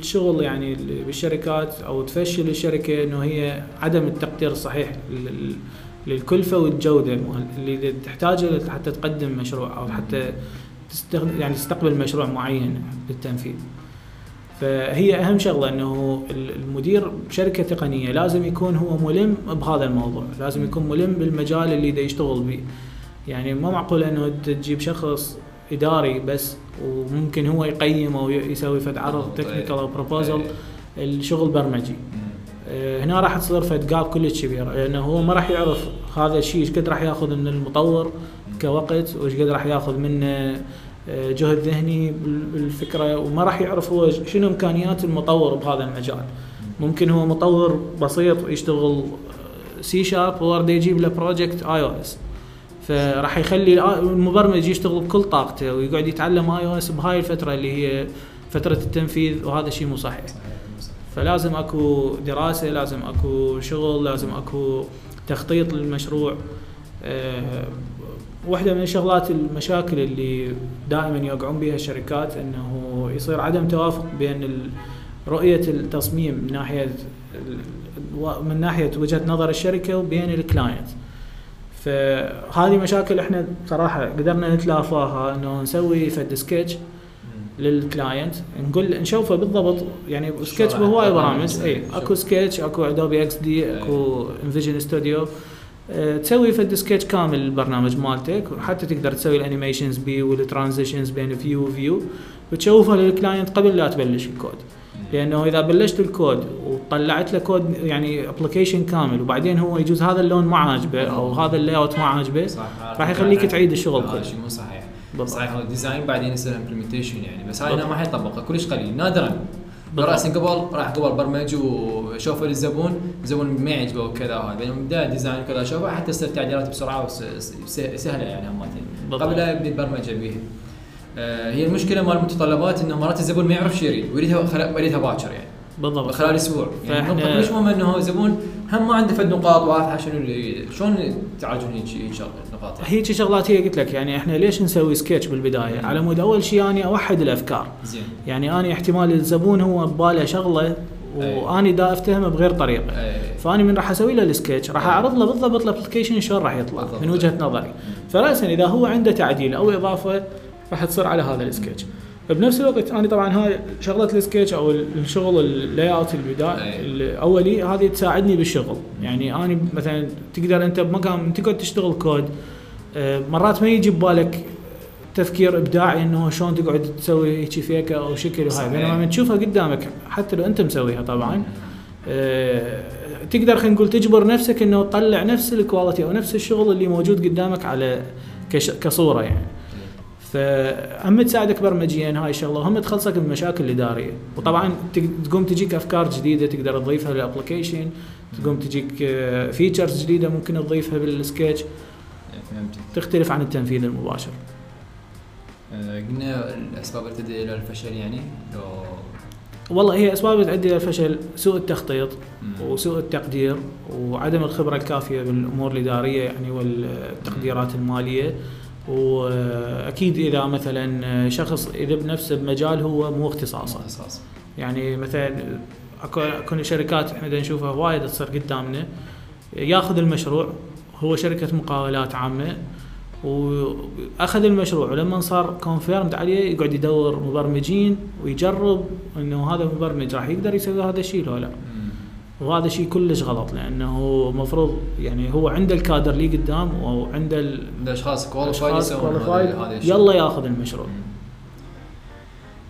الشغل يعني بالشركات أو تفشل الشركة إنه هي عدم التقدير الصحيح لل- للكلفة والجودة اللي تحتاجه حتى تقدم مشروع أو حتى تستخدم يعني تستقبل مشروع معين للتنفيذ. فهي أهم شغلة إنه ال- المدير بشركه تقنية لازم يكون هو ملم بهذا الموضوع، لازم يكون ملم بالمجال اللي دا يشتغل به. يعني ما معقول إنه تجيب شخص إداري بس وممكن هو يقيم أو يسوي فد عرض technical أو أي. proposal أي. الشغل برمجي. آه، هنا راح تصير فد gap كلش كبير. لأنه هو ما راح يعرف هذا الشيء إيش قد راح ياخذ من المطور كوقت وإيش قد راح ياخذ منه آه، جهد ذهني بال- بالفكرة. وما راح يعرف هو شنو إمكانيات المطور بهذا المجال. ممكن هو مطور بسيط يشتغل C sharp هو يجيب له project iOS فراح يخلي المبرمج يشتغل بكل طاقته ويقعد يتعلم iOS بهاي الفترة اللي هي فترة التنفيذ وهذا شيء مو صحيح. فلازم اكو دراسة لازم اكو شغل لازم اكو تخطيط للمشروع أه واحدة من الشغلات المشاكل اللي دائما يوقعون بها الشركات إنه يصير عدم توافق بين رؤية التصميم من ناحية من ناحية وجهة نظر الشركة وبين ال client فهذه مشاكل إحنا صراحة قدرنا نتلافاها إنه نسوي فد sketch. لل client نقول نشوفه بالضبط يعني سكتش بهواي برامج. زين. اي أكو. سكتش أكو Adobe XD أكو InVision Studio أه تسوي فد سكتش كامل البرنامج مالتك. وحتى تقدر تسوي ال animations بيه وال transitions بين view و view وتشوفها لل client قبل لا تبلش الكود لأنه إذا بلشت الكود وطلعت له كود يعني application كامل وبعدين هو يجوز هذا اللون ما عاجبه أو هذا ال layout ما عاجبه راح يخليك تعيد الشغل هذا كله. شيء مو صحيح. بالضبط. صحيح هو design بعدين يصير implementation يعني. بس هاي ما حيطبقها كلش قليل نادرا. راسا قبل راح قبل برمج وشوفه للزبون الزبون ما يعجبه وكذا هاي بينما بدا design وكذا شوفه حتى تصير تعديلات بسرعة وسهله يعني بالضبط. قبل لا يبدا البرمجة بيها آه، هي المشكلة مال المتطلبات إنه مرات الزبون ما يعرف شو يريد. ويريدها خلا- يريدها باكر يعني. بالضبط خلال أسبوع يعني النقطه كلش مهمه إنه الزبون هم ما عنده فد نقاط واضحة شنو اللي شلون تعالجون هيك نقاط يعني. هيك شغلات هي قلت لك يعني إحنا ليش نسوي سكتش بالبداية على مود أول شيء أني أوحد الأفكار زين يعني أني احتمال الزبون هو بباله شغلة. وأني دا أفتهمه بغير طريقة أي. فأني من راح أسوي له السكتش راح. أعرض له بالضبط ال application شلون راح يطلع بالضبط. من وجهة نظري فراسا إذا هو عنده تعديل أو إضافة راح تصير على هذا السكتش بنفس الوقت أنا طبعا هاي شغلة السكتش أو الشغل ال layout البداية أي. الأولي هذه تساعدني بالشغل يعني أنا مثلا تقدر أنت بمقام تقعد تشتغل كود آه، مرات ما يجي ببالك تفكير إبداعي إنه شلون تقعد تسوي هيك effect أو شكل وهاي. بينما لما تشوفها قدامك حتى لو أنت مسويها طبعا آه، تقدر خلينا نقول تجبر نفسك إنه تطلع نفس ال quality أو نفس الشغل اللي موجود قدامك على كش كصورة يعني فهم تساعدك برمجيا هاي الشغله وهم تخلصك من المشاكل الاداريه وطبعا تق- تقوم تجيك أفكار جديدة تقدر تضيفها لل application. تقوم تجيك features جديدة ممكن تضيفها بالسكتش. تختلف عن التنفيذ المباشر. آه، قلنا الأسباب اللي تؤدي إلى الفشل يعني؟ لو والله هي أسباب تؤدي إلى الفشل سوء التخطيط. وسوء التقدير وعدم الخبرة الكافية بالأمور الإدارية يعني والتقديرات المالية. وأكيد إذا مثلا شخص إذا بنفسه بمجال هو مو اختصاصه أساس يعني مثلا اكو اكو شركات إحنا نشوفها وايد تصير قدامنا. ياخذ المشروع هو شركة مقاولات عامة وأخذ المشروع. ولما صار كونفيرمد عليه يقعد يدور مبرمجين ويجرب إنه هذا المبرمج راح يقدر يسوي هذا الشيء لو لا. وهذا شيء كلش غلط لأنه المفروض يعني هو عنده الكادر اللي قدام وعنده ال- عند أشخاص qualified الاشخاص يسوون هذا. يلا ياخذ المشروع.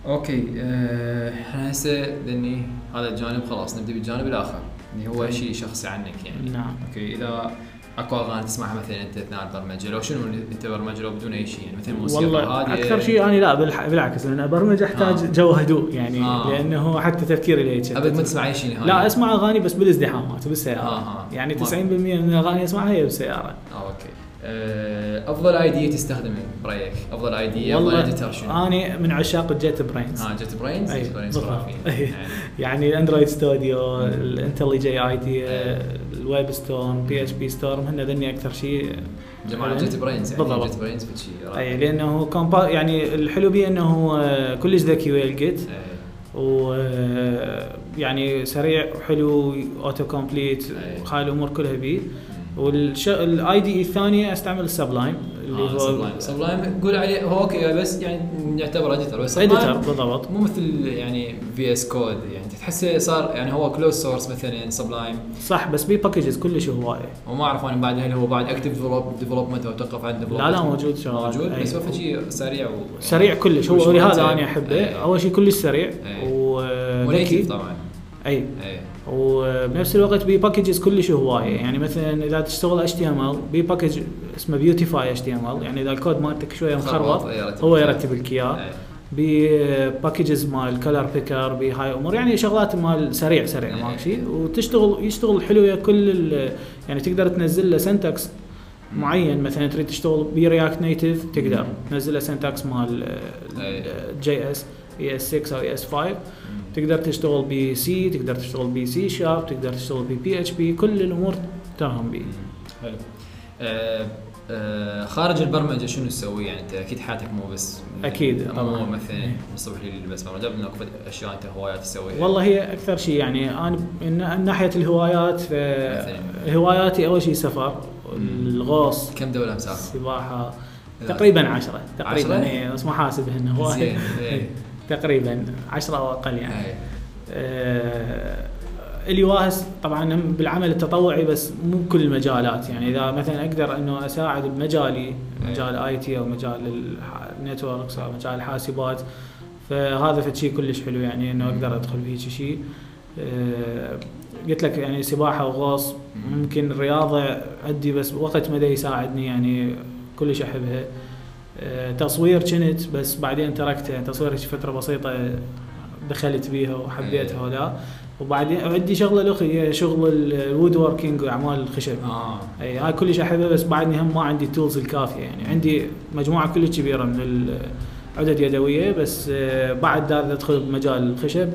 okay آه، إحنا هسه لأني هذا الجانب خلاص نبدأ بالجانب الآخر اللي هو شيء شخصي عنك يعني. نعم. okay إذا أكو أغاني تسمعها مثلا أنت إثناء البرمجة لو شنو اللي أنت برمجة لو بدون أي شيء يعني مثلا موسيقى والله هادية أكثر شيء أنا لا بالعكس لأن برمجه أحتاج آه. جو هدوء يعني آه. لأنه حتى تفكيري لا يتشتت. أبد ما تسمع أي شيء نهائي لا أسمع أغاني بس بالازدحامات بالسياره آه، آه. يعني ما- 90% من الأغاني أسمعها هي بالسيارة آه okay آه، أفضل IDE تستخدمه برأيك أفضل IDE أفضل editor شنو؟ أنا من عشاق ال JetBrains آه JetBrains أي، JetBrains. يعني ال Android Studio ال IntelliJ IDEA. ال WebStorm PhpStorm هن ذني أكثر شيء جماعة JetBrains يعني بالضبط. JetBrains في شيء أي لأنه كومبا يعني الحلو بيه إنه هو كلش ذكي ويا الجيت إيه. و يعني سريع وحلو auto complete. وهاي الأمور كلها بيه وال IDE الثانية أستعمل ال Sublime اللي آه، هو Sublime Sublime قول عليه هو okay بس يعني يعتبر editor بس editor بالضبط. مو مثل يعني VS Code يعني تحسه صار يعني هو closed source مثلا Sublime صح بس بيه packages كلش هواية. وما أعرف أنا بعد هل هو بعد active development أو توقف عن لا لا موجود شغلات موجود. بس هو شيء سريع و سريع كلش. هو لهذا. أنا أحبه. أول شيء كلش سريع. أي. وذكي و native طبعا. أي. أي. وبنفس الوقت بي packages كلش هواية. يعني مثلا إذا تشتغل HTML بي package اسمه Beautify HTML. يعني إذا الكود مالتك شوية مخربط هو. يرتب لك اياه. ب packages مال color picker بهاي أمور. يعني شغلات مال سريع سريع إيه. ماكو شيء وتشتغل يشتغل حلو كل يعني تقدر تنزل له syntax معين. مثلا تريد تشتغل ب React Native تقدر. تنزل له syntax مال إيه. JS ES 6 أو ES 5 تقدر تشتغل ب C تقدر تشتغل ب C sharp تقدر تشتغل ب PHP كل الأمور تمام بي حلو آه، آه، خارج البرمجة شنو تسوي يعني أنت أكيد حياتك مو بس أكيد، مو. مثلا. من الصبح لليل بس برمجه اكو أشياء أنت هوايات تسويها والله هي أكثر شيء يعني أنا من ناحية الهوايات. هواياتي أول شيء سفر الغوص كم دولة مسافر؟ السباحه تقريبا عشرة تقريبا عشرة؟ اي بس ما حاسب هن هو زين إيه. تقريبا عشرة أو أقل يعني. إيه. آه، اللي واهس طبعا بالعمل التطوعي بس مو بكل المجالات يعني. إذا مثلا أقدر إنه أساعد بمجالي مجال IT أو مجال ال networks أو مجال الحاسبات فهذا فد شيء كلش حلو يعني إنه أقدر أدخل فيه شيء. آه، قلت لك يعني سباحة وغوص ممكن الرياضه عندي بس وقت ما دا يساعدني يعني كلش أحبها. تصوير كنت بس بعدين تركته. تصوير هيك فترة بسيطة دخلت بيها وحبيتها ولا. وبعدين عندي شغلة الاخرى هي شغل ال woodworking وأعمال الخشب. آه. إي هاي كلش أحبها بس بعدني هم ما عندي ال tools الكافية. يعني عندي مجموعة كلش كبيرة من العدد يدوية بس آه، بعد دار ادخل بمجال الخشب.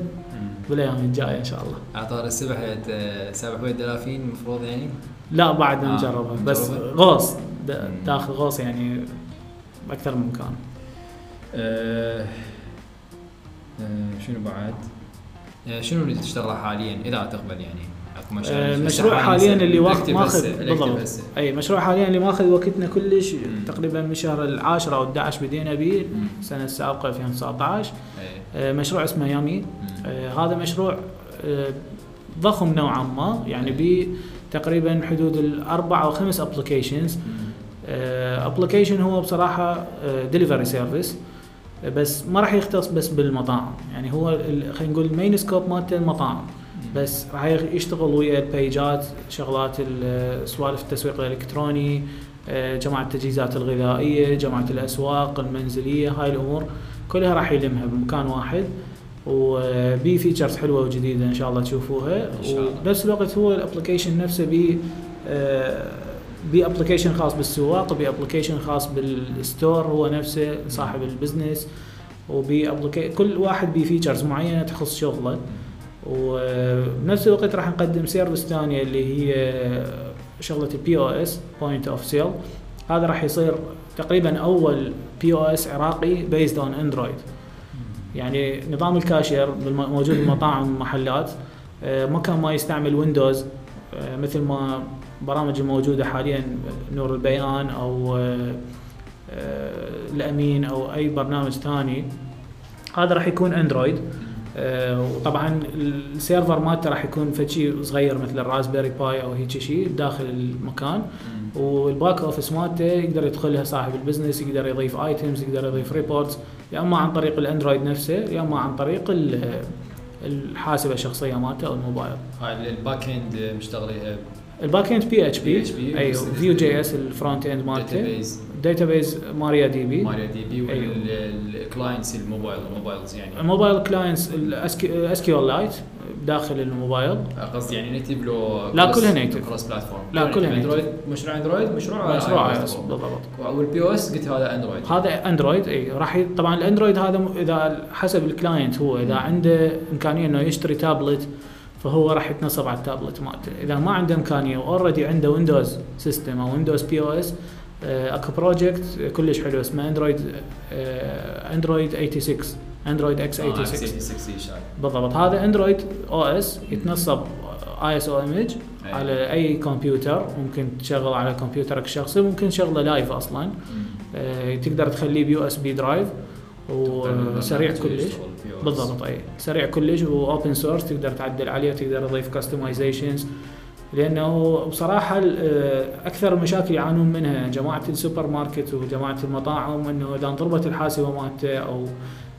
بالايام الجاية إن شاء الله. اعطار السبح آه، سابح ويا الدلافين المفروض يعني؟ لا بعد آه، نجربها. بس؟ غوص. داخل غوص يعني باكثر من مكان آه، آه، شنو بعد؟ آه، شنو اللي تشتغله حاليا إذا تقبل يعني اكو مشاريع مشروع حاليا اللي elective ماخذ بالضبط. أي مشروع حاليا اللي ماخذ وقتنا كلش مم. تقريبا من شهر العاشر أو 11 بدينا به. السنة السابقة 2019 إيه. مشروع اسمه يامي هذا مشروع ضخم نوعا ما يعني به تقريبا حدود الأربع أو خمس applications. application هو بصراحة delivery service بس ما راح يختص بس بالمطاعم. يعني هو خلينا نقول ال main scope مالته المطاعم بس راح يشتغل ويا ال page ات شغلات ال- سوالف التسويق الإلكتروني آه، جمع التجهيزات الغذائية جمع الأسواق المنزلية هاي الأمور كلها راح يلمها بمكان واحد. وبي features حلوة وجديدة إن شاء الله تشوفوها. إن. وبنفس الوقت هو ال application نفسه بي آه، بي application خاص بالسواق وبي application خاص بال store هو نفسه صاحب ال business applica- كل واحد بي features معينة تخص شغله. وبنفس الوقت راح نقدم service ثانية اللي هي شغلة ال POS point of sale هذا راح يصير تقريبا أول POS عراقي based on Android يعني نظام الكاشير موجود بالمطاعم والمحلات آه، ما كان ما يستعمل Windows آه، مثل ما برامج الموجوده حاليا نور البيان أو آه، آه، الأمين أو أي برنامج ثاني. هذا راح يكون Android آه، وطبعا ال server مالته راح يكون فد شيء صغير مثل ال Raspberry Pi أو هيك شيء داخل المكان. وال back office مالته يقدر يدخلها صاحب ال business يقدر يضيف items يقدر يضيف reports يا أما عن طريق ال Android نفسه يا أما عن طريق ال- الحاسبة الشخصية مالته أو الموبايل. هاي ال back end مشتغليها ال back end PHP أيوه Vue JS ال front end مالته داتابيز داتابيز ماريا دي بي ماريا دي بي. وال clients الموبايل ال mobiles يعني ال mobile clients SQLite داخل الموبايل قصدي يعني native لو لا، كلها native. cross platform لا، كلها Android مشروع Android مشروع مشروع طبعاً. بالضبط. وال POS قلت هذا Android هذا Android اي راح. طبعا ال Android هذا إذا حسب ال client هو إذا عنده إمكانية إنه يشتري تابلت فهو راح يتنصب على التابلت مالته إذا ما عنده إمكانية و already عنده Windows system أو Windows POS أكو project كلش حلو اسمه Android Android 86 Android X آه، 86 66 شاي. بالضبط هذا Android OS يتنصب ISO image. على أي كمبيوتر ممكن تشغله على كمبيوترك الشخصي ممكن تشغله live أصلا. آه، تقدر تخليه ب USB drive وسريع كلش. بالضبط. اي سريع كلش و open source تقدر تعدل عليه تقدر تضيف customizations لأنه بصراحة آه، أكثر المشاكل يعانون منها جماعة السوبر ماركت وجماعة المطاعم إنه إذا انضربت الحاسبة مالته أو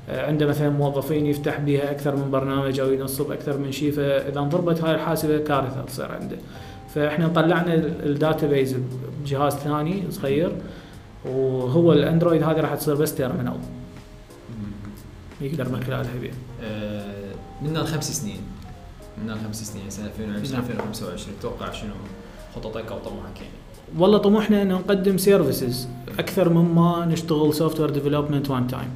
آه، عنده مثلا موظفين يفتح بها أكثر من برنامج أو ينصب أكثر من شيء فإذا انضربت هاي الحاسبة كارثة تصير عنده. فإحنا طلعنا ال database بجهاز ثاني صغير وهو ال Android هذه راح تصير بس terminal. يقدر من خلالها يبيع آه، منا الخمس سنين منا الخمس سنين سنة 2020 نعم. 2025 تتوقع شنو خططك أو طموحك يعني؟ والله طموحنا ان نقدم services أكثر مما نشتغل software development one time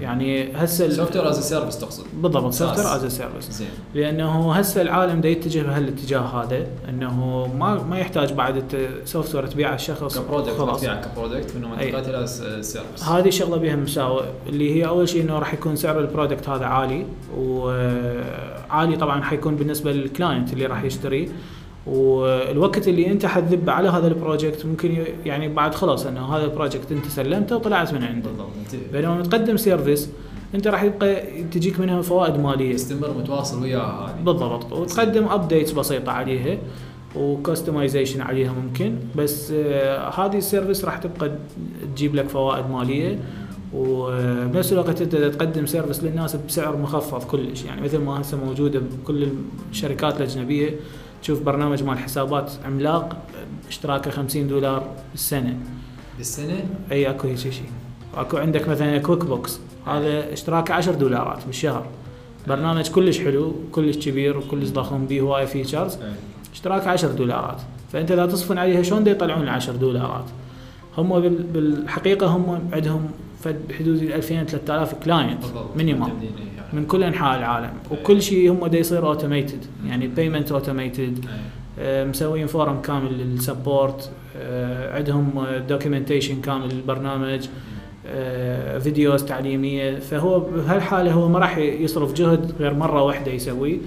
يعني هسه software as service تقصد. بالضبط software. as service زين. لأنه هسه العالم دا يتجه بهالاتجاه هذا إنه ما ما يحتاج بعد software تبيع على الشخص ك product خلاص. تبيع ك product منه أي. انتقلت إلى service هذه شغلة بها مساوئ اللي هي أول شيء إنه راح يكون سعر ال product هذا عالي وعالي طبعا حيكون بالنسبة لل client اللي راح يشتري. والوقت اللي انت حتذب على هذا ال project ممكن يعني بعد خلاص انه هذا ال project انت سلمته وطلعت من عنده. بينما تقدم service انت راح يبقى تجيك منها فوائد مالية. يستمر متواصل وياها بالضبط. وتقدم updates بسيطة عليها و customization عليها ممكن بس آه هذه ال service راح تبقى تجيب لك فوائد مالية. وبنفس الوقت انت تقدم service للناس بسعر مخفض كلش. يعني مثل ما هسه موجودة بكل الشركات الأجنبية تشوف برنامج مال حسابات عملاق اشتراكه 50 دولار بالسنة. بالسنة؟ إي أكو هيك شيء أكو عندك مثلا QuickBooks هذا اشتراكه 10 دولارات بالشهر. برنامج كلش حلو كلش كبير وكلش ضخم به هواي features. اشتراك 10 دولارات. فأنت إذا تصفن عليها شلون يطلعون ال 10 دولارات؟ هم بال- بالحقيقة هم عندهم فد بحدود ال 2000 3000 client minimum. من كل أنحاء العالم وكل شيء هم دا يصير automated يعني payment automated أي. مسوين forum كامل لل support عندهم documentation كامل للبرنامج آه، videos تعليمية فهو بهالحالة هو ما راح يصرف جهد غير مرة واحدة يسويه أي.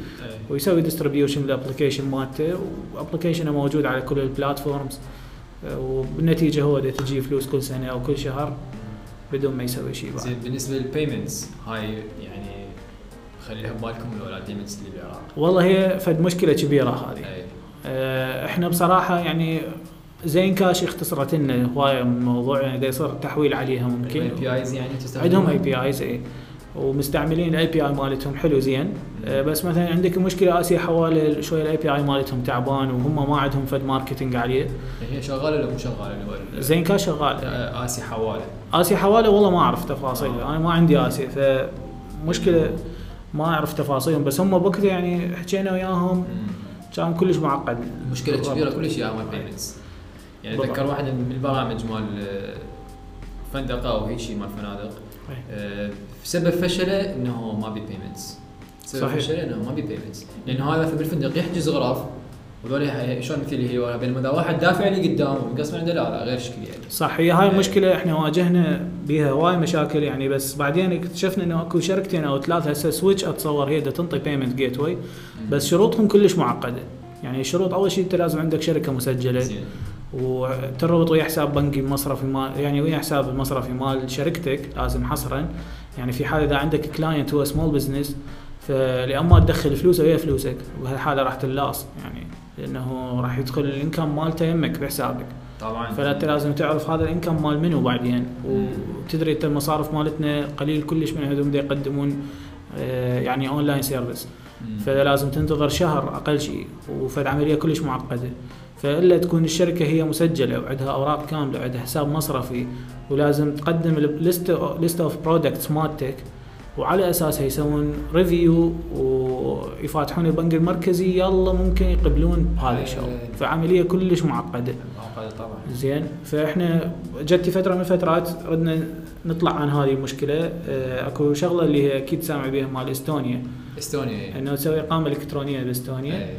ويسوي distribution لل application مالته و application ه موجود على كل ال platforms آه، وبالنتيجه هو تجي فلوس كل سنة أو كل شهر بدون ما يسوي شيء بعد زين بالنسبة لل payments هاي يعني خليها ببالكم ولا ال payments اللي بالعراق والله هي فد مشكلة كبيرة هذه. أي. آه، إحنا بصراحة يعني زين كاش اختصرت لنا هواية من الموضوع يعني دا يصير تحويل عليها ممكن. APIs يعني تستخدم؟ عندهم APIs اي ومستعملين ال API مالتهم حلو زين. آه، بس مثلا عندك مشكلة آسيا حواله شوية ال API مالتهم تعبان وهم ما عندهم فد marketing عليه. هي شغالة ولا مو شغالة؟ ال- زين كان شغال آه، اسي حواله آسيا حواله والله ما أعرف تفاصيلها أنا ما عندي آسيا فمشكلة ما أعرف تفاصيلهم بس هم بوقتها يعني حكينا وياهم. كان كلش معقد مشكلة كبيرة كل شيء مال payments يعني. أتذكر واحد من البرامج مال آه، فندقة أو هيك شيء مال فنادق. آه، سبب فشله إنه ما بي payments سبب صحيح. فشله إنه ما بي payments لأنه هذا بالفندق يحجز غرف وذول شلون مثل هي بينما إذا واحد دافع لي قدام ومقسم عنده لا لا غير شكل يعني. صح هي هاي إيه. المشكلة إحنا واجهنا بيها هواي مشاكل يعني بس بعدين اكتشفنا إنه أكو شركتين أو ثلاثة هسه سويتش أتصور هي تنطي payment gateway بس شروطهم كلش معقدة. يعني الشروط أول شيء أنت لازم عندك شركة مسجلة زين. وتربط ويا حساب بنكي مصرفي مال يعني ويا حساب المصرفي مال شركتك لازم حصرا. يعني في حال إذا عندك client هو small business فلأما تدخل فلوسه ويا فلوسك وبهالحاله راح تلاص يعني. لأنه راح يدخل ال income مالته يمك بحسابك. طبعا. فانت لازم تعرف هذا ال income مال منو بعدين. وتدري أنت المصارف مالتنا قليل كلش من هذول بدا يقدمون آه، يعني online service. فلازم تنتظر شهر أقل شيء وفد عمليه كلش معقدة. فإلا تكون الشركة هي مسجلة وعندها أوراق كاملة وعندها حساب مصرفي ولازم تقدم list of products مالتك وعلى اساسها يسوون review ويفاتحون البنك المركزي يلا ممكن يقبلون بهذا الشغل. فعملية كلش معقدة. معقدة طبعا. زين. فإحنا جتي فترة من الفترات ردنا نطلع عن هذه المشكلة. آه، أكو شغلة اللي هي أكيد سامع بها مال إستونيا. إستونيا إنه تسوي إقامة إلكترونية بإستونيا. إيه.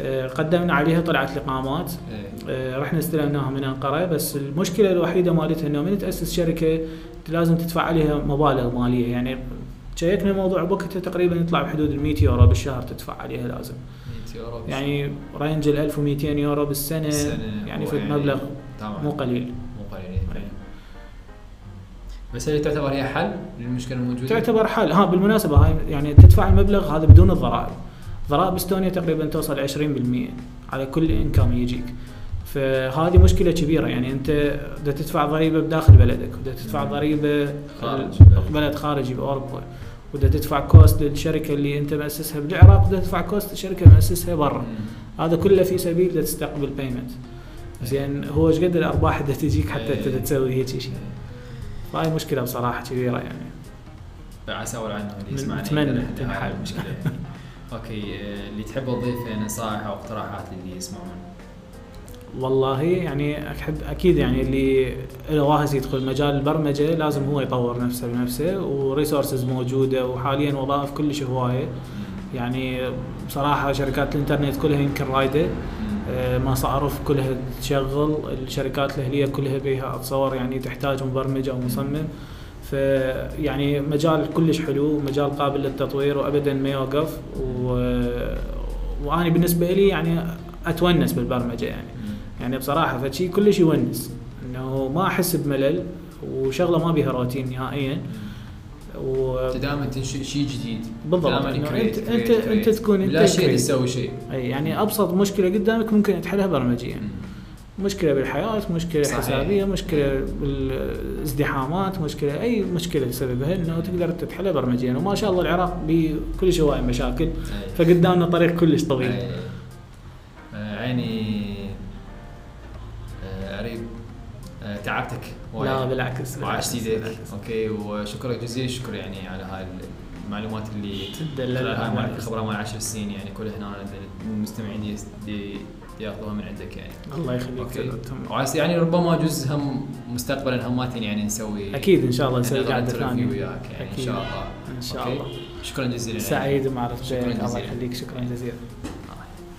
آه، قدمنا عليها طلعت الاقامات إيه. آه، رحنا استلمناها من أنقرة. بس المشكلة الوحيدة مالتها إنه من تأسس شركة لازم تدفع عليها مبالغ مالية. يعني شيكنا الموضوع بوقتها تقريبا يطلع بحدود ال 100 يورو بالشهر تدفع عليها لازم. 100 يورو يعني range ال 1200 يورو بالسنة بالسنة. يعني في مبلغ طبعا. مو قليل. مو قليل إيه. بس هل تعتبر هي حل للمشكلة الموجودة؟ تعتبر حل. ها بالمناسبة هاي يعني تدفع المبلغ هذا بدون الضرائب. ضرائب إستونيا تقريبا توصل 20% على كل income يجيك. فهذه مشكلة كبيرة يعني أنت بدك تدفع ضريبة بداخل بلدك بدك تدفع مم. ضريبة خارج بلد خارجي بأوروبا. وبدك تدفع cost للشركة اللي أنت مؤسسها بالعراق بدك تدفع cost للشركة مؤسسها برا. هذا كله في سبيل تستقبل payment زين هو إيش قد الأرباح اللي تجيك حتى إنت إيه. تسوي هيك شيء إيه. فهاي مشكلة بصراحة كبيرة يعني عسى ولعله اللي يسمعني نتمنى تنحل. المشكلة يعني. أوكي اللي تحب تضيف نصائح أو اقتراحات للي يسمعون والله يعني احب أكيد يعني اللي له واهس يدخل مجال البرمجة لازم هو يطور نفسه بنفسه و resources موجودة وحاليا وظائف كلش هواية. يعني بصراحة شركات الإنترنت كلها يمكن رايدة. آه، مصارف كلها تشغل الشركات الأهلية كلها بيها أتصور يعني تحتاج مبرمج أو مصمم. فيعني مجال كلش حلو مجال قابل للتطوير وابدا ما يوقف. و... وأنا بالنسبة لي يعني أتونس بالبرمجة يعني. يعني بصراحة فشي كلش يونس. إنه ما أحس بملل وشغلة ما بيها روتين نهائيا. و دائما تنشئ شيء جديد. بالضبط. انت create, انت create. أنت تكون أنت لا شيء. تسوي شيء. أي يعني أبسط مشكلة قدامك ممكن تحلها برمجيا. مشكلة بالحياة مشكلة صحيح. حسابية مشكلة بالازدحامات مشكلة أي مشكلة تسببها إنه تقدر تحلها برمجيا. وما شاء الله العراق بكل هواي مشاكل. فقدامنا طريق كلش طويل. عيني تعبتك. لا بالعكس بالعكس، إيدك. أوكي وشكرا جزيل الشكر يعني على هاي المعلومات اللي تدلل خلال هاي على مال هذا. الخبره مال 10 سنين. يعني كل هنا المستمعين يأخذوها من عندك يعني. الله يخليك أوكي. وعايز يعني ربما جزء هم مستقبلا همات يعني نسوي أكيد إن شاء الله نسوي قعده review ثانية. وياك يعني إن أكيد. شاء الله. إن شاء. الله. شكرا جزيلا. سعيد بمعرفتك شكراً الله جزيلاً. يخليك. شكرا جزيلا.